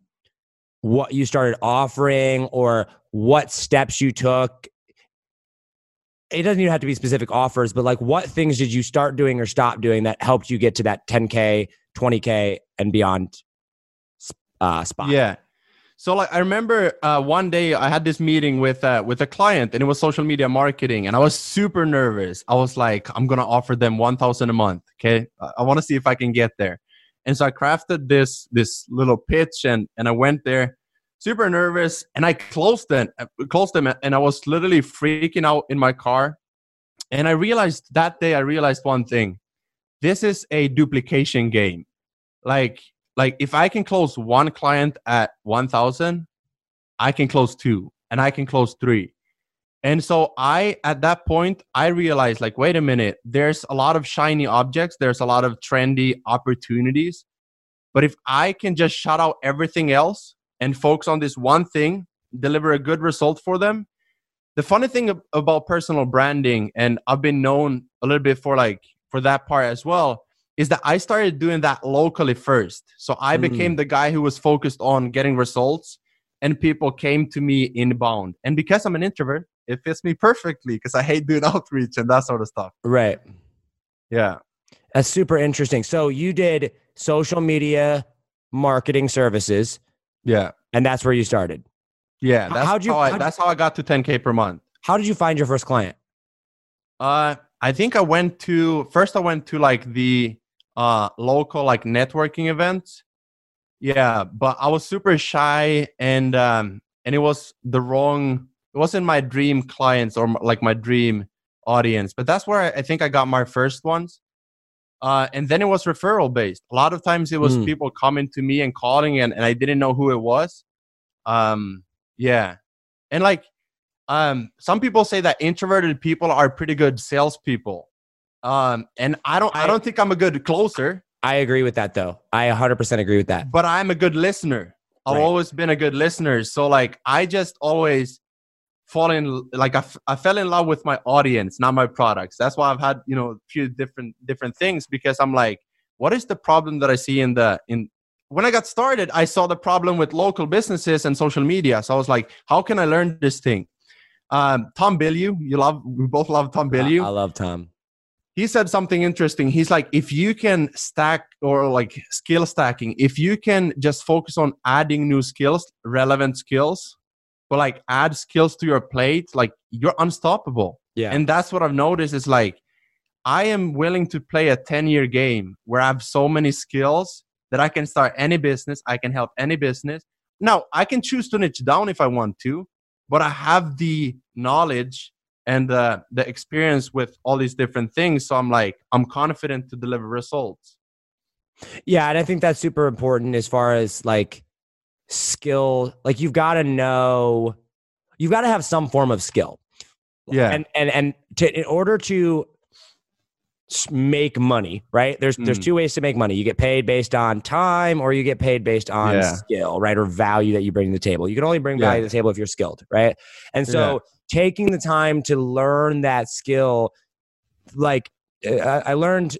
Speaker 2: what you started offering or what steps you took. It doesn't even have to be specific offers, but like what things did you start doing or stop doing that helped you get to that 10k, 20k, and beyond uh, spot?
Speaker 1: Yeah. So like I remember uh, one day I had this meeting with uh, with a client and it was social media marketing and I was super nervous. I was like, I'm gonna offer them one thousand a month. Okay, I, I want to see if I can get there. And so I crafted this this little pitch and and I went there, super nervous, and I closed them closed them and I was literally freaking out in my car. And I realized that day I realized one thing: this is a duplication game. Like like if I can close one client at 1000, I can close two and I can close three. And so I at that point I realized like wait a minute, there's a lot of shiny objects, there's a lot of trendy opportunities. But if I can just shut out everything else and focus on this one thing, deliver a good result for them. The funny thing ab- about personal branding and I've been known a little bit for like for that part as well is that I started doing that locally first. So I
Speaker 2: Mm.
Speaker 1: became the guy who was focused on getting results, and people came to me inbound. And because I'm an introvert, it fits me perfectly because I hate doing outreach and that sort of stuff.
Speaker 2: Right.
Speaker 1: Yeah.
Speaker 2: That's super interesting. So you did social media marketing services,
Speaker 1: Yeah.
Speaker 2: and that's where you started.
Speaker 1: Yeah. That's
Speaker 2: how'd you-
Speaker 1: how I,
Speaker 2: how'd-
Speaker 1: that's how I got to 10K per month.
Speaker 2: How did you find your first client?
Speaker 1: Uh, I think I went to first. I went to like the uh local like networking events. Yeah, but I was super shy and um and it was the wrong. It wasn't my dream clients or like my dream audience. But that's where I, think I got my first ones. Uh, and then it was referral based. A lot of times it was
Speaker 2: Mm.
Speaker 1: people coming to me and calling, and, and I didn't know who it was. Um, yeah, and like um some people say that introverted people are pretty good salespeople um and i don't i,
Speaker 2: I-
Speaker 1: don't think i'm a good closer
Speaker 2: I agree with that, though. I 100% agree with that.
Speaker 1: but i'm a good listener i've
Speaker 2: Right.
Speaker 1: always been a good listener so like i just always fall in like I, f- I fell in love with my audience not my products that's why i've had you know a few different different things because i'm like what is the problem that i see in the in when i got started i saw the problem with local businesses and social media so i was like how can i learn this thing um tom Bilyeu you love we both love tom
Speaker 2: I, I love Tom.
Speaker 1: he said something interesting. He's like, if you can stack or like skill stacking, if you can just focus on adding new skills, relevant skills, but like add skills to your plate, like you're unstoppable.
Speaker 2: Yeah.
Speaker 1: And that's what I've noticed is like, I am willing to play a 10 year game where I have so many skills that I can start any business, I can help any business. Now, I can choose to niche down if I want to, but I have the knowledge and the, the experience with all these different things. So I'm like, I'm confident to deliver results.
Speaker 2: Yeah, and I think that's super important as far as like skill. Like you've got to know, you've got to have some form of skill.
Speaker 1: Yeah.
Speaker 2: And and and to, in order to make money, right? There's there's
Speaker 1: Mm.
Speaker 2: two ways to make money. You get paid based on time, or you get paid based on
Speaker 1: Yeah.
Speaker 2: skill, right? Or value that you bring to the table. You can only bring
Speaker 1: Yeah.
Speaker 2: value to the table if you're skilled, right? And so taking the time to learn that skill, like I I learned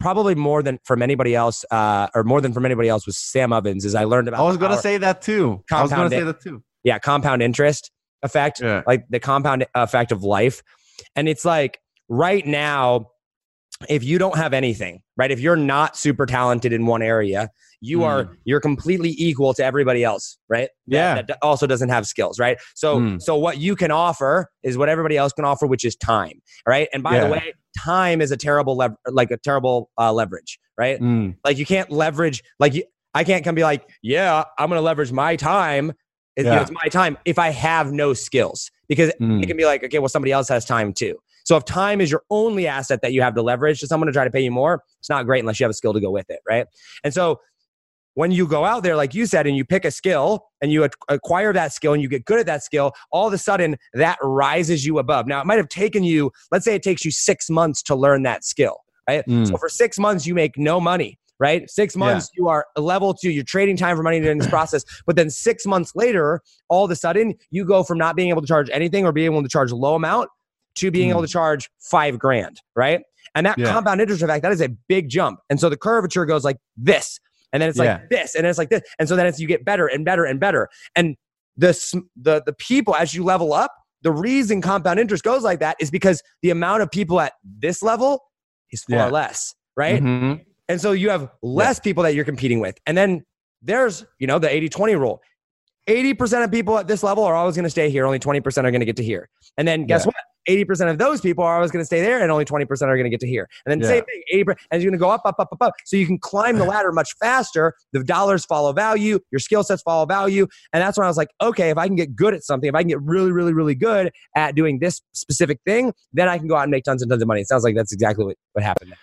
Speaker 2: probably more than from anybody else, uh, or more than from anybody else was Sam Ovens. Is I learned about
Speaker 1: I was going to say that too. I was going to say that too.
Speaker 2: yeah, compound interest effect,
Speaker 1: Yeah.
Speaker 2: like the compound effect of life. And it's like right now, if you don't have anything, right? If you're not super talented in one area, you are you're completely equal to everybody else, right?
Speaker 1: Yeah.
Speaker 2: That, also doesn't have skills, right? So
Speaker 1: Mm.
Speaker 2: so what you can offer is what everybody else can offer, which is time, right? And by the way, time is a terrible lev- like a terrible uh, leverage, right?
Speaker 1: Mm.
Speaker 2: Like you can't leverage like you, I can't come be like, yeah, I'm to leverage my time. It- you know,
Speaker 1: Yeah.
Speaker 2: it's my time if I have no skills because
Speaker 1: Mm.
Speaker 2: it can be like, okay, well, somebody else has time too. So if time is your only asset that you have to leverage to someone to try to pay you more, it's not great unless you have a skill to go with it, right? And so when you go out there, like you said, and you pick a skill and you acquire that skill and you get good at that skill, all of a sudden that rises you above. Now, it might have taken you, let's say it takes you six months to learn that skill, right?
Speaker 1: Mm.
Speaker 2: So for six months, you make no money, right? Six months, you are a level two, you're trading time for money during this process. But then six months later, all of a sudden, you go from not being able to charge anything or being able to charge a low amount to being able to charge five grand, right? And that
Speaker 1: Yeah.
Speaker 2: compound interest effect, that is a big jump. And so the curvature goes like this, and then it's
Speaker 1: Yeah.
Speaker 2: like this, and then it's like this, and so then it's you get better and better and better. And the the the people as you level up, the reason compound interest goes like that is because the amount of people at this level is far
Speaker 1: Yeah.
Speaker 2: less, right?
Speaker 1: Mhm.
Speaker 2: And so you have less people that you're competing with. And then there's, you know, the 80 20 rule. 80% of people at this level are always going to stay here. Only 20% are going to get to here. And then guess
Speaker 1: Yeah.
Speaker 2: what? 80% of those people are always going to stay there and only 20% are going to get to here. And then
Speaker 1: Yeah.
Speaker 2: same thing, 80%, and you're going to go up, up, up, up, up. So you can climb the ladder much faster. The dollars follow value, your skill sets follow value. And that's when I was like, okay, if I can get good at something, if I can get really, really, really good at doing this specific thing, then I can go out and make tons and tons of money. It sounds like that's exactly what, what happened.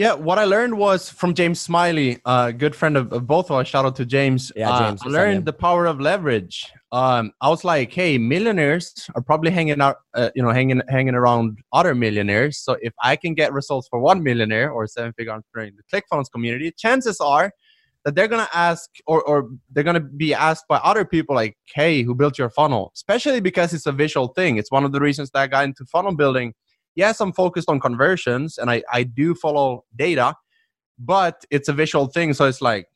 Speaker 1: Yeah, what I learned was from James Smiley, a good friend of, of both of us. Shout out to James.
Speaker 2: Yeah,
Speaker 1: Uh, I learned the power of leverage. Um, I was like, hey, millionaires are probably hanging out, uh, you know, hanging hanging around other millionaires. So if I can get results for one millionaire or seven figure entrepreneur in the ClickFunnels community, chances are that they're gonna ask or or they're gonna be asked by other people like, hey, who built your funnel? Especially because it's a visual thing. It's one of the reasons that I got into funnel building. Yes, I'm focused on conversions and I, I do follow data, but it's a visual thing. So it's like,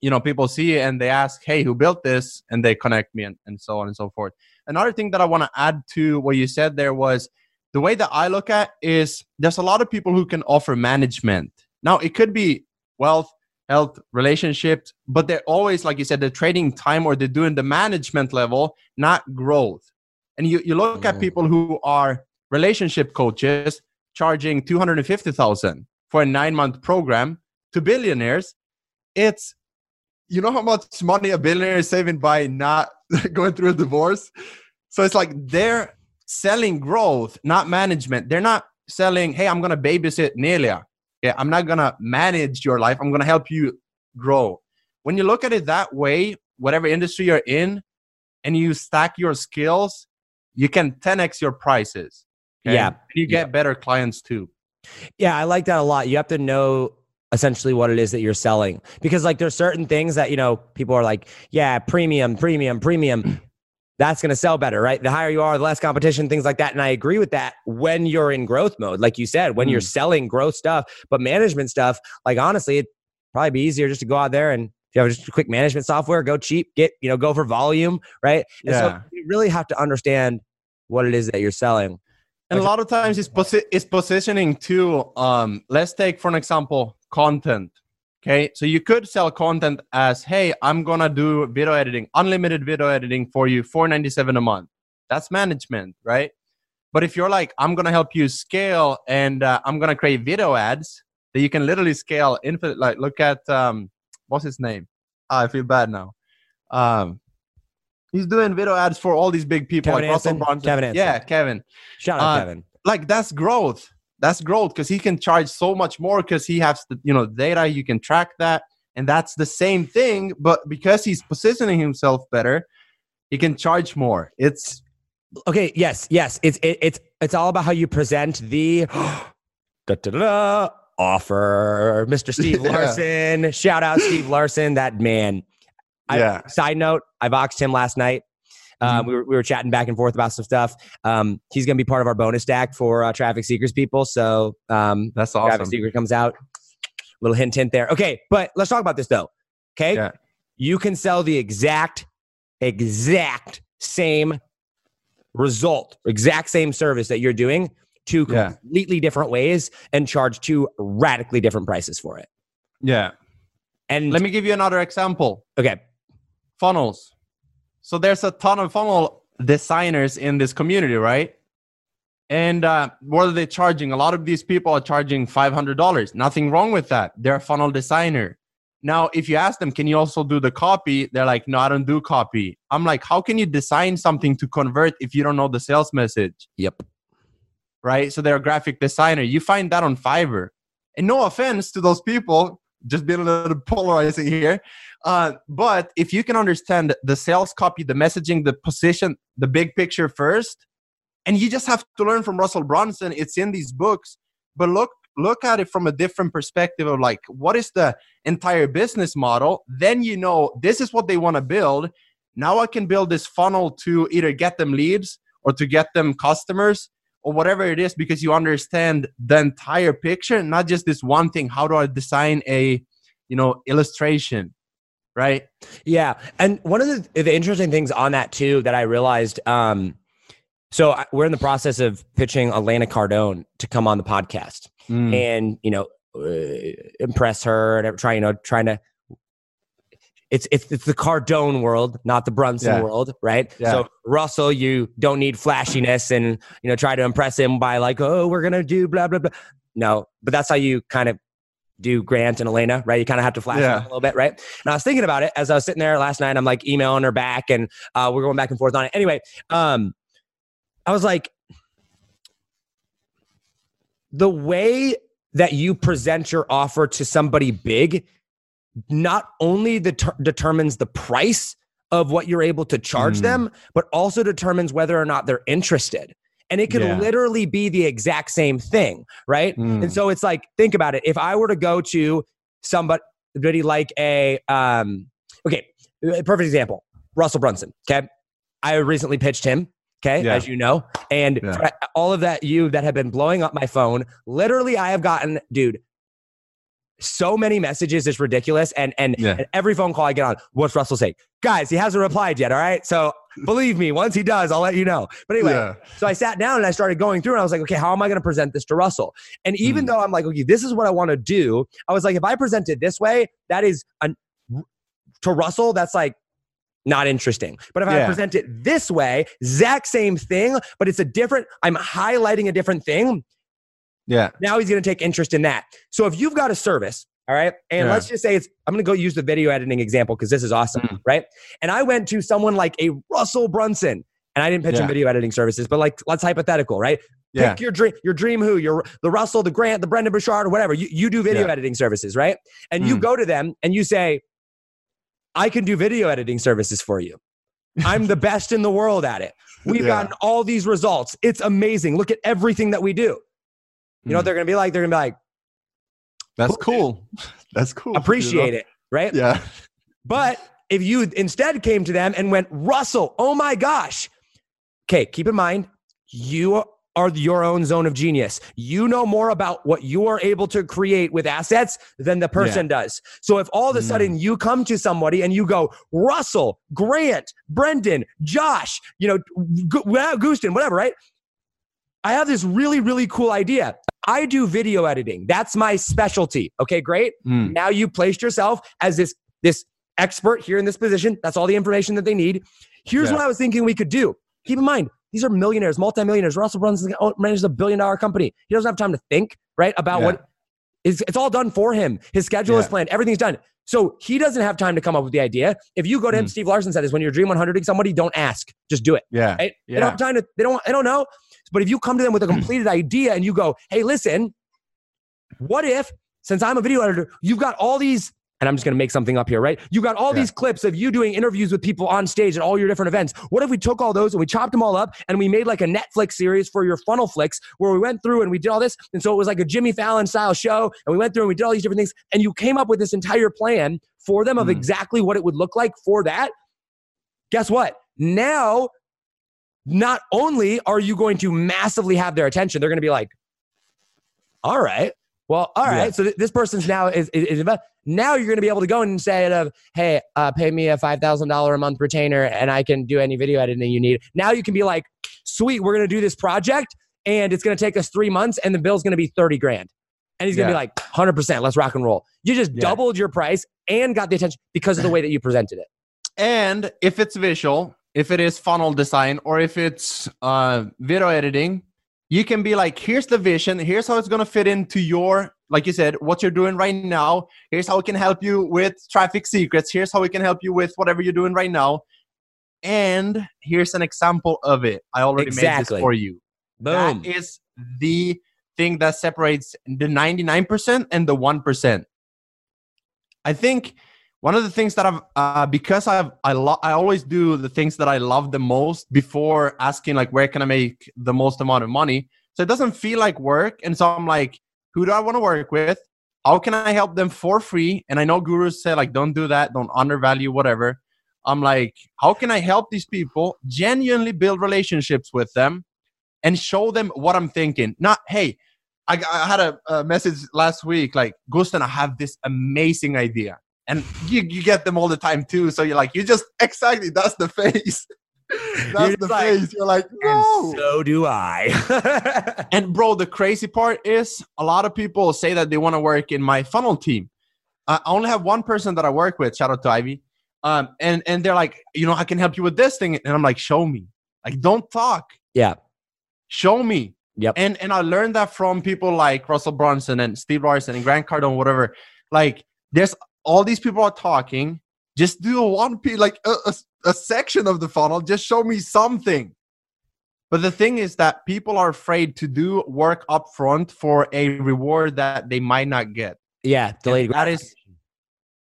Speaker 1: you know, people see it and they ask, hey, who built this? And they connect me and, and so on and so forth. Another thing that I want to add to what you said there was the way that I look at is there's a lot of people who can offer management. Now it could be wealth, health, relationships, but they're always, like you said, they're trading time or they're doing the management level, not growth. And you, you look at
Speaker 2: Mm.
Speaker 1: people who are relationship coaches charging 250,000 for a 9-month program to billionaires. It's you know how much money a billionaire is saving by not going through a divorce? So it's like they're selling growth, not management. They're not selling, hey, I'm going to babysit Nelia. Yeah, I'm not going to manage your life. I'm going to help you grow. When you look at it that way, whatever industry you're in, and you stack your skills, you can 10x your prices.
Speaker 2: Yeah.
Speaker 1: And you get better clients too.
Speaker 2: Yeah, I like that a lot. You have to know essentially what it is that you're selling. Because like there's certain things that you know people are like yeah premium premium premium. That's going to sell better right? The higher you are the less competition things like that. And i agree with that when you're in growth mode like you said when you're
Speaker 1: Mm.
Speaker 2: selling growth stuff but management stuff like honestly it'd probably be easier just to go out there and if you have just a quick management software go cheap get you know go for volume right? And so you really have to understand what it is that you're selling
Speaker 1: And a lot of times it's, posi- it's positioning too. Um, let's take, for an example, content. Okay. So you could sell content as, hey, I'm going to do video editing, unlimited video editing for you, 497 a month. That's management, right? But if you're like, I'm going to help you scale and uh, I'm going to create video ads that you can literally scale infinite, like look at, um, what's his name? Ah, I feel bad now. Um, he's doing video ads for all these big people
Speaker 2: Kevin
Speaker 1: like Russell Brunson.
Speaker 2: Kevin Anson.
Speaker 1: Yeah, Kevin
Speaker 2: Shout out
Speaker 1: uh,
Speaker 2: Kevin.
Speaker 1: like that's growth that's growth because he can charge so much more because he has the you know data you can track that and that's the same thing but because he's positioning himself better he can charge more it's
Speaker 2: Okay, yes, yes. It's it, it's it's all about how you present the da, da, da, offer. Mr. Steve
Speaker 1: Yeah.
Speaker 2: Larsen. Shout out Steve Larsen. That man. I, Side note, I boxed him last night. Um, we, were, we were chatting back and forth about some stuff. Um, he's going to be part of our bonus stack for uh, Traffic Secrets people. So um,
Speaker 1: that's awesome.
Speaker 2: Traffic Secret comes out. Little hint, hint there. Okay, but let's talk about this though. Okay,
Speaker 1: Yeah.
Speaker 2: you can sell the exact, exact same result, exact same service that you're doing, two
Speaker 1: Yeah.
Speaker 2: completely different ways, and charge two radically different prices for it.
Speaker 1: yeah
Speaker 2: And
Speaker 1: let me give you another example
Speaker 2: okay,
Speaker 1: funnels. So there's a ton of funnel designers in this community right? And uh, what are they charging? A lot of these people are charging $500 nothing wrong with that. They're a funnel designer. Now if you ask them can you also do the copy? They're like no i don't do copy. I'm like how can you design something to convert if you don't know the sales message?
Speaker 2: Yep,
Speaker 1: right? So they're a graphic designer. You find that on Fiverr. And no offense to those people, just being a little polarizing here. Uh, but if you can understand the sales copy, the messaging, the position, the big picture first, and you just have to learn from Russell Brunson, it's in these books. But look, look at it from a different perspective of like, what is the entire business model? Then you know this is what they want to build. Now I can build this funnel to either get them leads or to get them customers or whatever it is because you understand the entire picture not just this one thing how do i design a you know illustration right
Speaker 2: yeah. And one of the, the interesting things on that too that I realized. Um, so I, we're in the process of pitching Elena Cardone to come on the podcast.
Speaker 1: Mm.
Speaker 2: and you know uh, impress her and try you know trying to it's it's it's the Cardone world, not the Brunson
Speaker 1: Yeah.
Speaker 2: world, right?
Speaker 1: Yeah.
Speaker 2: So Russell, you don't need flashiness and you know try to impress him by like, oh, we're gonna do blah blah blah. No, but that's how you kind of do Grant and Elena, right? You kind of have to flash
Speaker 1: Yeah.
Speaker 2: them a little bit, right? And I was thinking about it as I was sitting there last night. I'm like emailing her back, and uh, we're going back and forth on it. Anyway, um, I was like, the way that you present your offer to somebody big not only deter- determines the price of what you're able to charge
Speaker 1: Mm.
Speaker 2: them, but also determines whether or not they're interested. And it could
Speaker 1: Yeah.
Speaker 2: literally be the exact same thing, right?
Speaker 1: Mm.
Speaker 2: And so it's like, think about it. If I were to go to somebody like a, um, okay, perfect example, Russell Brunson. Okay, I recently pitched him. Okay,
Speaker 1: Yeah.
Speaker 2: as you know, and
Speaker 1: Yeah.
Speaker 2: all of that you that have been blowing up my phone. Literally, I have gotten, dude, so many messages. It's ridiculous. And and,
Speaker 1: Yeah.
Speaker 2: and every phone call I get on, what's Russell say? Guys, he hasn't replied yet. All right, so believe me, once he does, I'll let you know. But anyway,
Speaker 1: Yeah.
Speaker 2: so I sat down and I started going through and I was like, okay, how am I going to present this to Russell? And even
Speaker 1: Mm.
Speaker 2: though I'm like, okay, this is what I want to do, I was like, if I present it this way, that is an, to Russell, that's like not interesting. But if I present it this way, exact same thing, but it's a different, I'm highlighting a different thing.
Speaker 1: yeah
Speaker 2: Now he's going to take interest in that. So if you've got a service, all right, and
Speaker 1: Yeah.
Speaker 2: let's just say it's, I'm going to go use the video editing example because this is awesome,
Speaker 1: Mm.
Speaker 2: right? And I went to someone like a Russell Brunson, and I didn't pitch him video editing services, but like, let's hypothetical, right?
Speaker 1: yeah
Speaker 2: Pick your dream, your dream who, your the Russell, the Grant, the Brendon Burchard, or whatever. You, you do video
Speaker 1: Yeah.
Speaker 2: editing services, right? And you
Speaker 1: Mm.
Speaker 2: go to them and you say, I can do video editing services for you. I'm the best in the world at it. We've
Speaker 1: Yeah.
Speaker 2: gotten all these results. It's amazing. Look at everything that we do. You know what
Speaker 1: Mm.
Speaker 2: they're gonna be like? They're gonna be like,
Speaker 1: that's cool that's cool
Speaker 2: appreciate it, right?
Speaker 1: yeah
Speaker 2: But if you instead came to them and went, Russell, oh my gosh. Okay, keep in mind, you are your own zone of genius. You know more about what you are able to create with assets than the person does. So if all of a
Speaker 1: Mm.
Speaker 2: sudden you come to somebody and you go, Russell, Grant, Brendan, Josh, you know, Gu- Gusten, whatever, right? I have this really, really cool idea. I do video editing. That's my specialty. Okay, great.
Speaker 1: Mm.
Speaker 2: Now you placed yourself as this this expert here in this position. That's all the information that they need. Here's
Speaker 1: Yeah.
Speaker 2: what I was thinking we could do. Keep in mind, these are millionaires, multimillionaires. Russell Brunson oh, manages a billion dollar company. He doesn't have time to think, right? About
Speaker 1: Yeah.
Speaker 2: what is it's all done for him. His schedule is planned, everything's done. So he doesn't have time to come up with the idea. If you go to him,
Speaker 1: Mm.
Speaker 2: Steve Larsen said this when you're dream 100ing somebody, don't ask. Just do it.
Speaker 1: Yeah.
Speaker 2: Right? They don't have time to, they don't, they don't know. But if you come to them with a completed idea and you go, hey, listen, what if, since I'm a video editor, you've got all these, and I'm just gonna make something up here, right? You got all
Speaker 1: Yeah.
Speaker 2: these clips of you doing interviews with people on stage at all your different events. What if we took all those and we chopped them all up and we made like a Netflix series for your Funnel Flix where we went through and we did all this? And so it was like a Jimmy Fallon style show, and we went through and we did all these different things, and you came up with this entire plan for them of
Speaker 1: Mm.
Speaker 2: exactly what it would look like for that. Guess what? Now not only are you going to massively have their attention, they're going to be like, all right, well, all right.
Speaker 1: Yeah.
Speaker 2: So th- this person's now is, is, is now you're going to be able to go and say of, hey, uh, pay me a five thousand dollar a month retainer, and I can do any video editing you need. Now you can be like, sweet, we're going to do this project, and it's going to take us three months, and the bill's going to be thirty grand, and he's going to
Speaker 1: Yeah.
Speaker 2: be like, hundred percent, let's rock and roll. You just
Speaker 1: Yeah.
Speaker 2: doubled your price and got the attention because of the way that you presented it.
Speaker 1: And if it's visual, if it is funnel design, or if it's uh, video editing, you can be like, here's the vision. Here's how it's going to fit into your, like you said, what you're doing right now. Here's how it can help you with traffic secrets. Here's how it can help you with whatever you're doing right now. And here's an example of it. I already made this for you.
Speaker 2: Boom.
Speaker 1: That is the thing that separates the 99% and the 1%. I think one of the things that I've uh, because I've I lo- I always do the things that I love the most before asking like where can I make the most amount of money. So it doesn't feel like work, and so I'm like, who do I want to work with? How can I help them for free? And I know gurus say like, don't do that, don't undervalue whatever. I'm like, how can I help these people genuinely build relationships with them and show them what I'm thinking? Not hey. I, I had a, a message last week like Gusten, I have this amazing idea and you, you get them all the time too. So you're like, you just exactly that's the face. that's the
Speaker 2: like,
Speaker 1: face. You're like, no.
Speaker 2: And so do I.
Speaker 1: And bro, the crazy part is a lot of people say that they want to work in my funnel team. I only have one person that I work with. Shout out to Ivy. Um, and and they're like, you know, I can help you with this thing, and I'm like, show me. Like, don't talk.
Speaker 2: yeah.
Speaker 1: Show me.
Speaker 2: Yep.
Speaker 1: And and I learned that from people like Russell Brunson and Steve Larsen and Grant Cardone, whatever. Like, there's all these people are talking. Just do a one piece, like a, a, a section of the funnel. Just show me something. But the thing is that people are afraid to do work up front for a reward that they might not get.
Speaker 2: Yeah. Delayed
Speaker 1: And that is,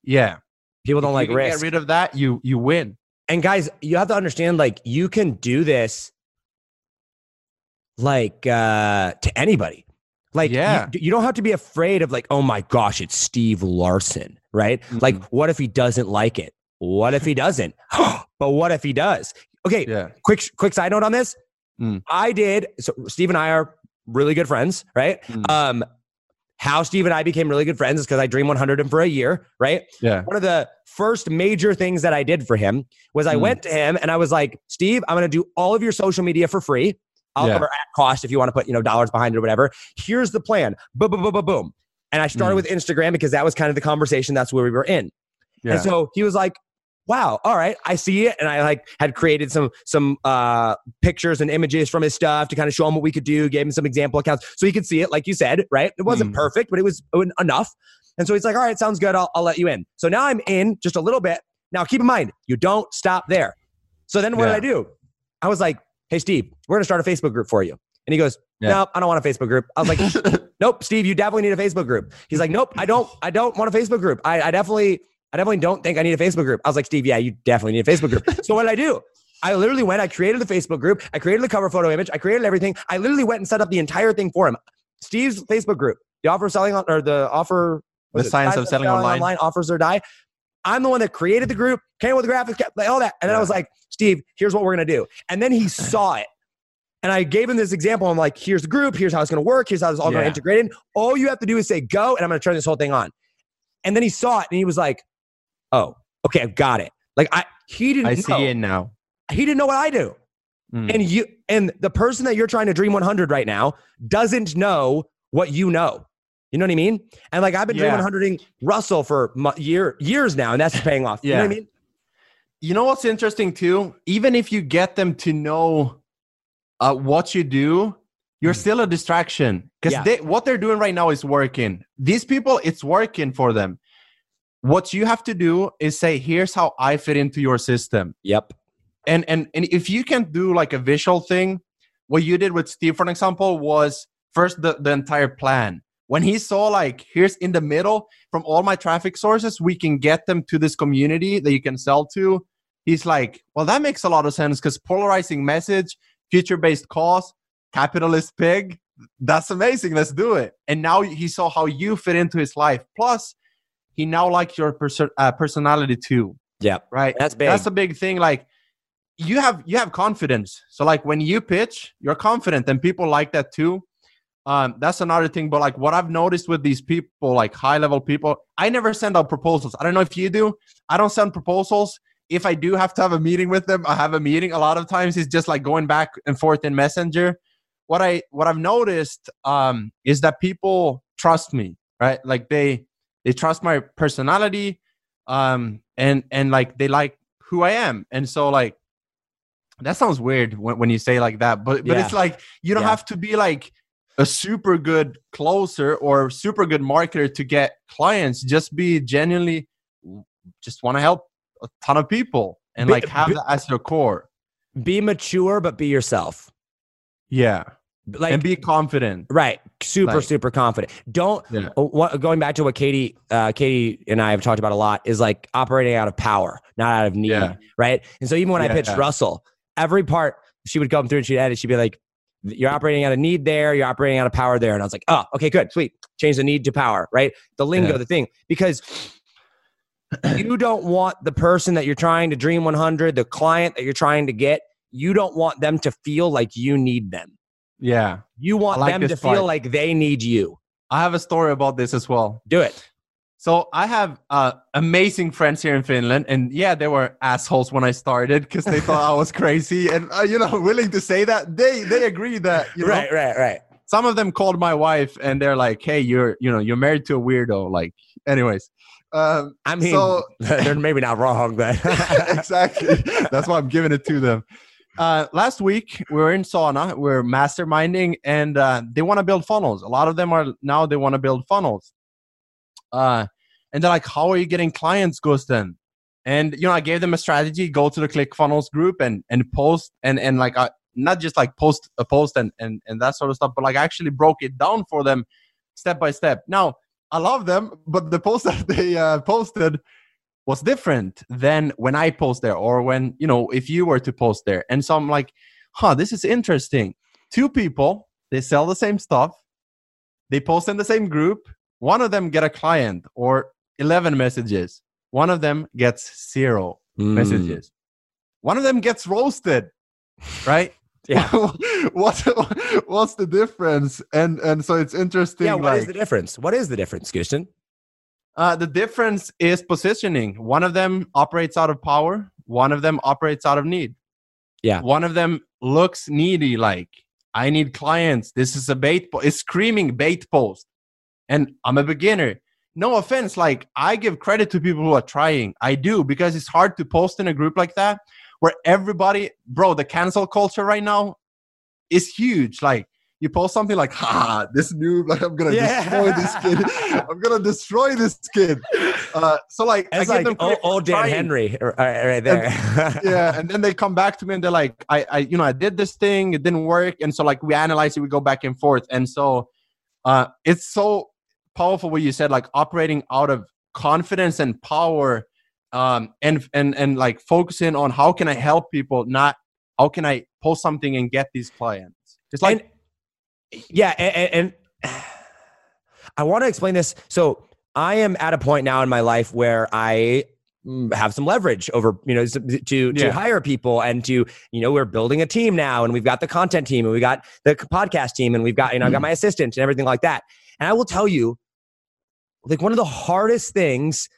Speaker 1: yeah.
Speaker 2: People don't
Speaker 1: If
Speaker 2: like
Speaker 1: you
Speaker 2: risk.
Speaker 1: Get rid of that, you you win.
Speaker 2: and guys, you have to understand, like, you can do this like uh to anybody. Like, you- you, don't have to be afraid of like, oh my gosh, it's Steve Larsen, right? Like,
Speaker 1: Mhm.
Speaker 2: what if he doesn't like it? What if he doesn't? but what if he does? Okay,
Speaker 1: Yeah.
Speaker 2: quick quick side note on this.
Speaker 1: Mm.
Speaker 2: I did. So Steve and I are really good friends, right?
Speaker 1: Mm.
Speaker 2: Um, how Steve and I became really good friends is because I Dream 100 him for a year, right?
Speaker 1: Yeah.
Speaker 2: One of the first major things that I did for him was I
Speaker 1: Mm.
Speaker 2: went to him and I was like, Steve, I'm going to do all of your social media for free. I'll
Speaker 1: Yeah.
Speaker 2: cover at cost if you want to put, you know, dollars behind it or whatever. Here's the plan. Boom, boom, boom, boom, boom. And I started
Speaker 1: Mm.
Speaker 2: with Instagram because that was kind of the conversation. That's where we were in.
Speaker 1: Yeah.
Speaker 2: And so he was like, wow, all right, I see it. And I like had created some some uh pictures and images from his stuff to kind of show him what we could do, gave him some example accounts so he could see it, like you said, right? It wasn't
Speaker 1: Mm.
Speaker 2: perfect, but it was enough. And so he's like, all right, sounds good. I'll, I'll let you in. So now I'm in just a little bit. Now keep in mind, you don't stop there. So then what
Speaker 1: Yeah.
Speaker 2: did I do? I was like, hey, Steve, we're going to start a Facebook group for you. And he goes,
Speaker 1: Yeah.
Speaker 2: no, I don't want a Facebook group. I was like, nope, Steve, you definitely need a Facebook group. He's like, nope, I don't, I don't want a Facebook group. I, I definitely, I definitely don't think I need a Facebook group. I was like, Steve, yeah, you definitely need a Facebook group. so what did I do? I literally went, I created the Facebook group, I created the cover photo image, I created everything. I literally went and set up the entire thing for him. Steve's Facebook group, the offer of selling on, or the offer,
Speaker 1: The science of selling online.
Speaker 2: offers or die. I'm the one that created the group, came with the graphics, like all that. And then I was like, Steve, here's what we're gonna do. And then he saw it. And I gave him this example. I'm like, here's the group, here's how it's gonna work, here's how it's all gonna integrate in. All you have to do is say go, and I'm gonna turn this whole thing on. And then he saw it and he was like, Oh, okay, I've got it. Like I he didn't
Speaker 1: I see
Speaker 2: know.
Speaker 1: it now.
Speaker 2: He didn't know what I do.
Speaker 1: Mm.
Speaker 2: and you and the person that you're trying to dream 100 right now doesn't know what you know you know what i mean and like i've been
Speaker 1: Yeah.
Speaker 2: dream 100ing russell for year years now and that's paying off you know what i mean
Speaker 1: you know what's interesting too even if you get them to know uh, what you do you're
Speaker 2: Mm.
Speaker 1: still a distraction. Because
Speaker 2: Yeah.
Speaker 1: they what they're doing right now is working. These people it's working for them. What you have to do is say here's how i fit into your system.
Speaker 2: Yep.
Speaker 1: And and and if you can do like a visual thing what you did with steve for an example was first the, the entire plan. When he saw like here's in the middle from all my traffic sources we can get them to this community that you can sell to he's like well that makes a lot of sense because polarizing message future based cause capitalist pig. That's amazing. Let's do it. And now he saw how you fit into his life. Plus he now likes your perso- uh, personality too.
Speaker 2: Yep
Speaker 1: right?
Speaker 2: That's big.
Speaker 1: That's a big thing. Like you have you have confidence. So like when you pitch you're confident and people like that too. Um that's another thing. But like what i've noticed with these people like high level people i never send out proposals. I don't know if you do. I don't send proposals if i do have to have a meeting with them i have a meeting a lot of times it's just like going back and forth in messenger what i what i've noticed um is that people trust me right like they they trust my personality um and and like they like who i am and so like that sounds weird when, when you say like that but but
Speaker 2: Yeah.
Speaker 1: it's like you don't
Speaker 2: Yeah.
Speaker 1: have to be like a super good closer or super good marketer to get clients just be genuinely just want to help a ton of people and
Speaker 2: Be-
Speaker 1: like have
Speaker 2: be-
Speaker 1: that as your core.
Speaker 2: Be mature but be yourself.
Speaker 1: Yeah.
Speaker 2: Like
Speaker 1: and be confident.
Speaker 2: Right. Super
Speaker 1: like-
Speaker 2: super confident. Don't
Speaker 1: Yeah.
Speaker 2: oh, what, going back to what katie uh, katie and i have talked about a lot is like operating out of power not out of need
Speaker 1: Yeah.
Speaker 2: right? And so even when i pitched
Speaker 1: yeah.
Speaker 2: russell every part she would come through and she'd edit she'd be like you're operating out of need there you're operating out of power there. And i was like oh okay good sweet. Change the need to power right? The lingo
Speaker 1: Yeah.
Speaker 2: the thing. Because you don't want the person that you're trying to dream 100 the client that you're trying to get you don't want them to feel like you need them.
Speaker 1: Yeah.
Speaker 2: You want
Speaker 1: like
Speaker 2: them to feel like they need you.
Speaker 1: I have a story about this as well.
Speaker 2: Do it.
Speaker 1: So I have uh, amazing friends here in Finland, and yeah, they were assholes when I started because they thought I was crazy, and uh, you know, willing to say that. They they agree that you know,
Speaker 2: right right right.
Speaker 1: some of them called my wife and they're like, "Hey, you're you know you're married to a weirdo." Like, anyways, um,
Speaker 2: i mean
Speaker 1: So-
Speaker 2: they're maybe not wrong but
Speaker 1: exactly. That's why I'm giving it to them. Uh, last week we were in sauna, we are masterminding, and uh, they want to build funnels. A lot of them are now they want to build funnels. Uh, and they're like, "How are you getting clients, Gusten?" And you know, I gave them a strategy: go to the ClickFunnels group and and post and and like uh, not just like post a post and and and that sort of stuff, but like I actually broke it down for them step by step. Now I love them, but the post that they uh, posted was different than when I post there or when, you know, if you were to post there. And so I'm like, huh, this is interesting. Two people, they sell the same stuff, they post in the same group. One of them get a client or 11 messages. One of them gets zero
Speaker 2: Mm.
Speaker 1: messages. One of them gets roasted, right?
Speaker 2: Yeah.
Speaker 1: what what's the difference? And and so it's interesting.
Speaker 2: yeah what is
Speaker 1: like,
Speaker 2: the difference what is the difference Kirsten?
Speaker 1: uh, the difference is positioning. One of them operates out of power. One of them operates out of need.
Speaker 2: Yeah.
Speaker 1: One of them looks needy, like I need clients. This is a bait. Po- it's screaming bait post, and I'm a beginner. No offense, like I give credit to people who are trying. I do because it's hard to post in a group like that where everybody, bro, the cancel culture right now is huge. Like you post something like, "Ha, this noob, like I'm gonna
Speaker 2: Yeah.
Speaker 1: destroy this kid. I'm gonna destroy this kid." Uh, so like, I
Speaker 2: It's
Speaker 1: give
Speaker 2: like
Speaker 1: them
Speaker 2: old,
Speaker 1: credit
Speaker 2: old Dan. Henry right, right there.
Speaker 1: yeah, and then they come back to me and they're like, I, I, you know, I did this thing, it didn't work, and so like we analyze it, we go back and forth, and so uh, it's so powerful what you said, like operating out of confidence and power, um, and and and like focusing on how can I help people, not how can I post something and get these clients. It's like
Speaker 2: And- yeah, and, and I want to explain this. So I am at a point now in my life where I mm, have some leverage over you know to to
Speaker 1: Yeah.
Speaker 2: hire people and to you know we're building a team now and we've got the content team and we got the podcast team and we've got you know I got my assistant and everything like that. And I will tell you, like one of the hardest things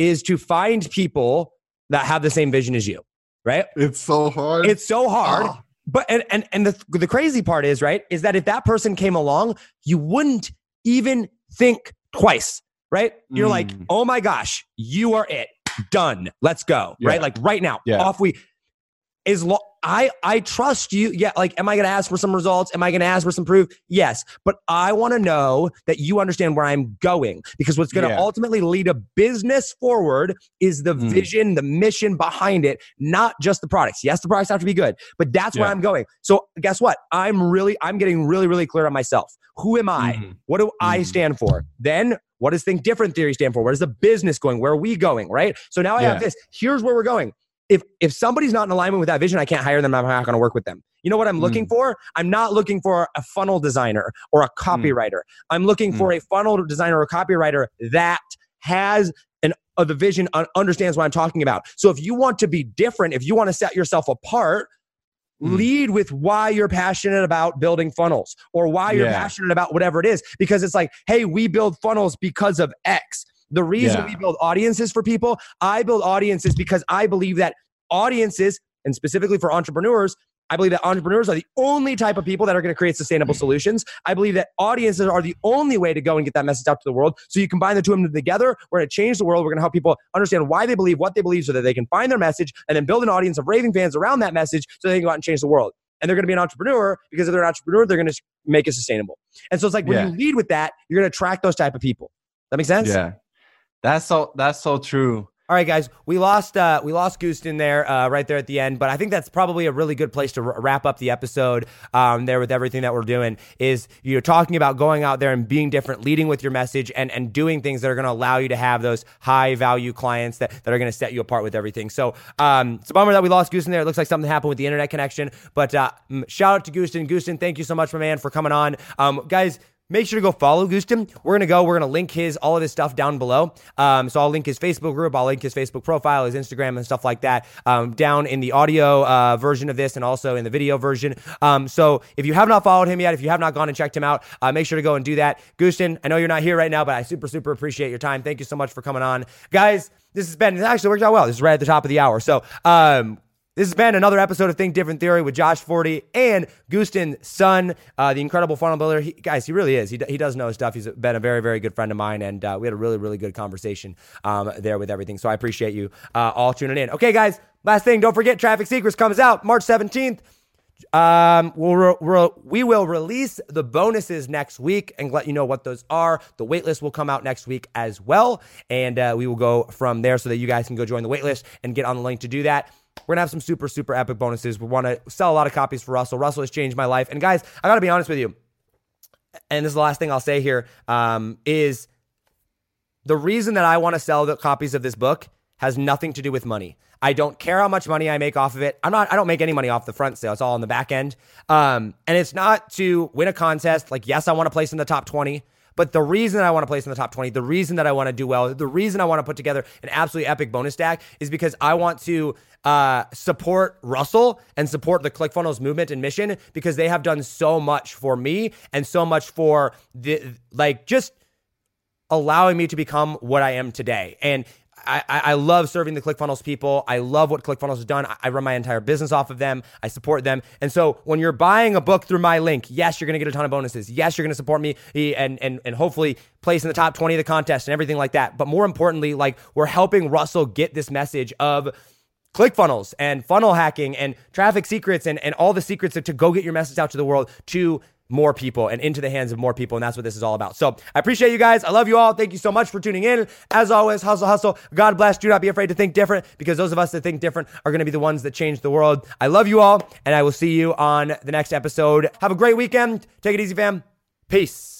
Speaker 2: is to find people that have the same vision as you. Right?
Speaker 1: it's so hard.
Speaker 2: It's so hard.
Speaker 1: Ah,
Speaker 2: but and and and the the crazy part is right is that if that person came along, you wouldn't even think twice, right? You're like,
Speaker 1: Mm.
Speaker 2: oh my gosh, you are it, done, let's go,
Speaker 1: Yeah.
Speaker 2: right? Like right now,
Speaker 1: Yeah.
Speaker 2: off we. Is lo- I I trust you. Yeah, like, am I going to ask for some results? Am I going to ask for some proof? Yes, but I want to know that you understand where I'm going because what's going to
Speaker 1: Yeah.
Speaker 2: ultimately lead a business forward is the
Speaker 1: Mm.
Speaker 2: vision, the mission behind it, not just the products. Yes, the products have to be good, but that's where I'm going. So guess what? I'm really, I'm getting really, really clear on myself. Who am I?
Speaker 1: Mhm.
Speaker 2: What do I
Speaker 1: Mhm.
Speaker 2: stand for? Then what does Think Different Theory stand for? Where's the business going? Where are we going? Right. So now I have this. Here's where we're going. If if somebody's not in alignment with that vision, I can't hire them. I'm not going to work with them. You know what I'm looking
Speaker 1: Mm.
Speaker 2: for? I'm not looking for a funnel designer or a copywriter. I'm looking
Speaker 1: Mm.
Speaker 2: for a funnel designer or copywriter that has an uh, the vision un- understands what I'm talking about. So if you want to be different, if you want to set yourself apart,
Speaker 1: Mm.
Speaker 2: lead with why you're passionate about building funnels or why you're
Speaker 1: Yeah.
Speaker 2: passionate about whatever it is because it's like, hey, we build funnels because of X. The reason
Speaker 1: Yeah.
Speaker 2: we build audiences for people, I build audiences because I believe that audiences, and specifically for entrepreneurs, I believe that entrepreneurs are the only type of people that are going to create sustainable mm. solutions. I believe that audiences are the only way to go and get that message out to the world. So you combine the two of them together, we're going to change the world. We're going to help people understand why they believe what they believe so that they can find their message and then build an audience of raving fans around that message so they can go out and change the world. And they're going to be an entrepreneur because if they're an entrepreneur, they're going to make it sustainable. And so it's like when
Speaker 1: Yeah.
Speaker 2: you lead with that, you're going to attract those type of people. That makes sense?
Speaker 1: Yeah. That's so that's so true.
Speaker 2: All right, guys, we lost uh, we lost Gusten there uh, right there at the end, but I think that's probably a really good place to r- wrap up the episode. Um, there with everything that we're doing is you're talking about going out there and being different, leading with your message, and and doing things that are going to allow you to have those high value clients that, that are going to set you apart with everything. So um, it's a bummer that we lost Gusten there. It looks like something happened with the internet connection, but uh, shout out to Gusten. Gusten, thank you so much, my man, for coming on, um, guys. Make sure to go follow Gusten. We're gonna go. We're gonna link his all of his stuff down below. Um, so I'll link his Facebook group. I'll link his Facebook profile, his Instagram, and stuff like that um, down in the audio uh, version of this, and also in the video version. Um, so if you have not followed him yet, if you have not gone and checked him out, uh, make sure to go and do that. Gusten, I know you're not here right now, but I super super appreciate your time. Thank you so much for coming on, guys. This has been it actually worked out well. This is right at the top of the hour. So um, this has been another episode of Think Different Theory with Josh Forti and Gusten Son, uh, the incredible funnel builder. He, guys, he really is. He, he does know his stuff. He's been a very, very good friend of mine, and uh, we had a really, really good conversation um, there with everything. So I appreciate you uh, all tuning in. Okay, guys, last thing, don't forget Traffic Secrets comes out March 17th. Um, we'll re- re- we will release the bonuses next week and let you know what those are. The waitlist will come out next week as well, and uh, we will go from there so that you guys can go join the waitlist and get on the link to do that. We're gonna have some super super epic bonuses. We want to sell a lot of copies for Russell. Russell has changed my life, and guys, I gotta be honest with you. And this is the last thing I'll say here um, is the reason that I want to sell the copies of this book has nothing to do with money. I don't care how much money I make off of it. I'm not. I don't make any money off the front sale. It's all on the back end. Um, and it's not to win a contest. Like, yes, I want to place in the top 20. But the reason I want to place in the top 20, the reason that I want to do well, the reason I want to put together an absolutely epic bonus stack is because I want to uh, support Russell and support the ClickFunnels movement and mission because they have done so much for me and so much for the like just allowing me to become what I am today. And I, I love serving the ClickFunnels people. I love what ClickFunnels has done. I- run my entire business off of them. I support them. And so when you're buying a book through my link, yes, you're going to get a ton of bonuses. Yes, you're going to support me and, and, and hopefully place in the top 20 of the contest and everything like that. But more importantly, like we're helping Russell get this message of ClickFunnels and funnel hacking and traffic secrets and, and all the secrets to go get your message out to the world to more people and into the hands of more people. And that's what this is all about. So I appreciate you guys. I love you all. Thank you so much for tuning in. As always, hustle, hustle. God bless. Do not be afraid to think different because those of us that think different are going to be the ones that change the world. I love you all. And I will see you on the next episode. Have a great weekend. Take it easy, fam. Peace.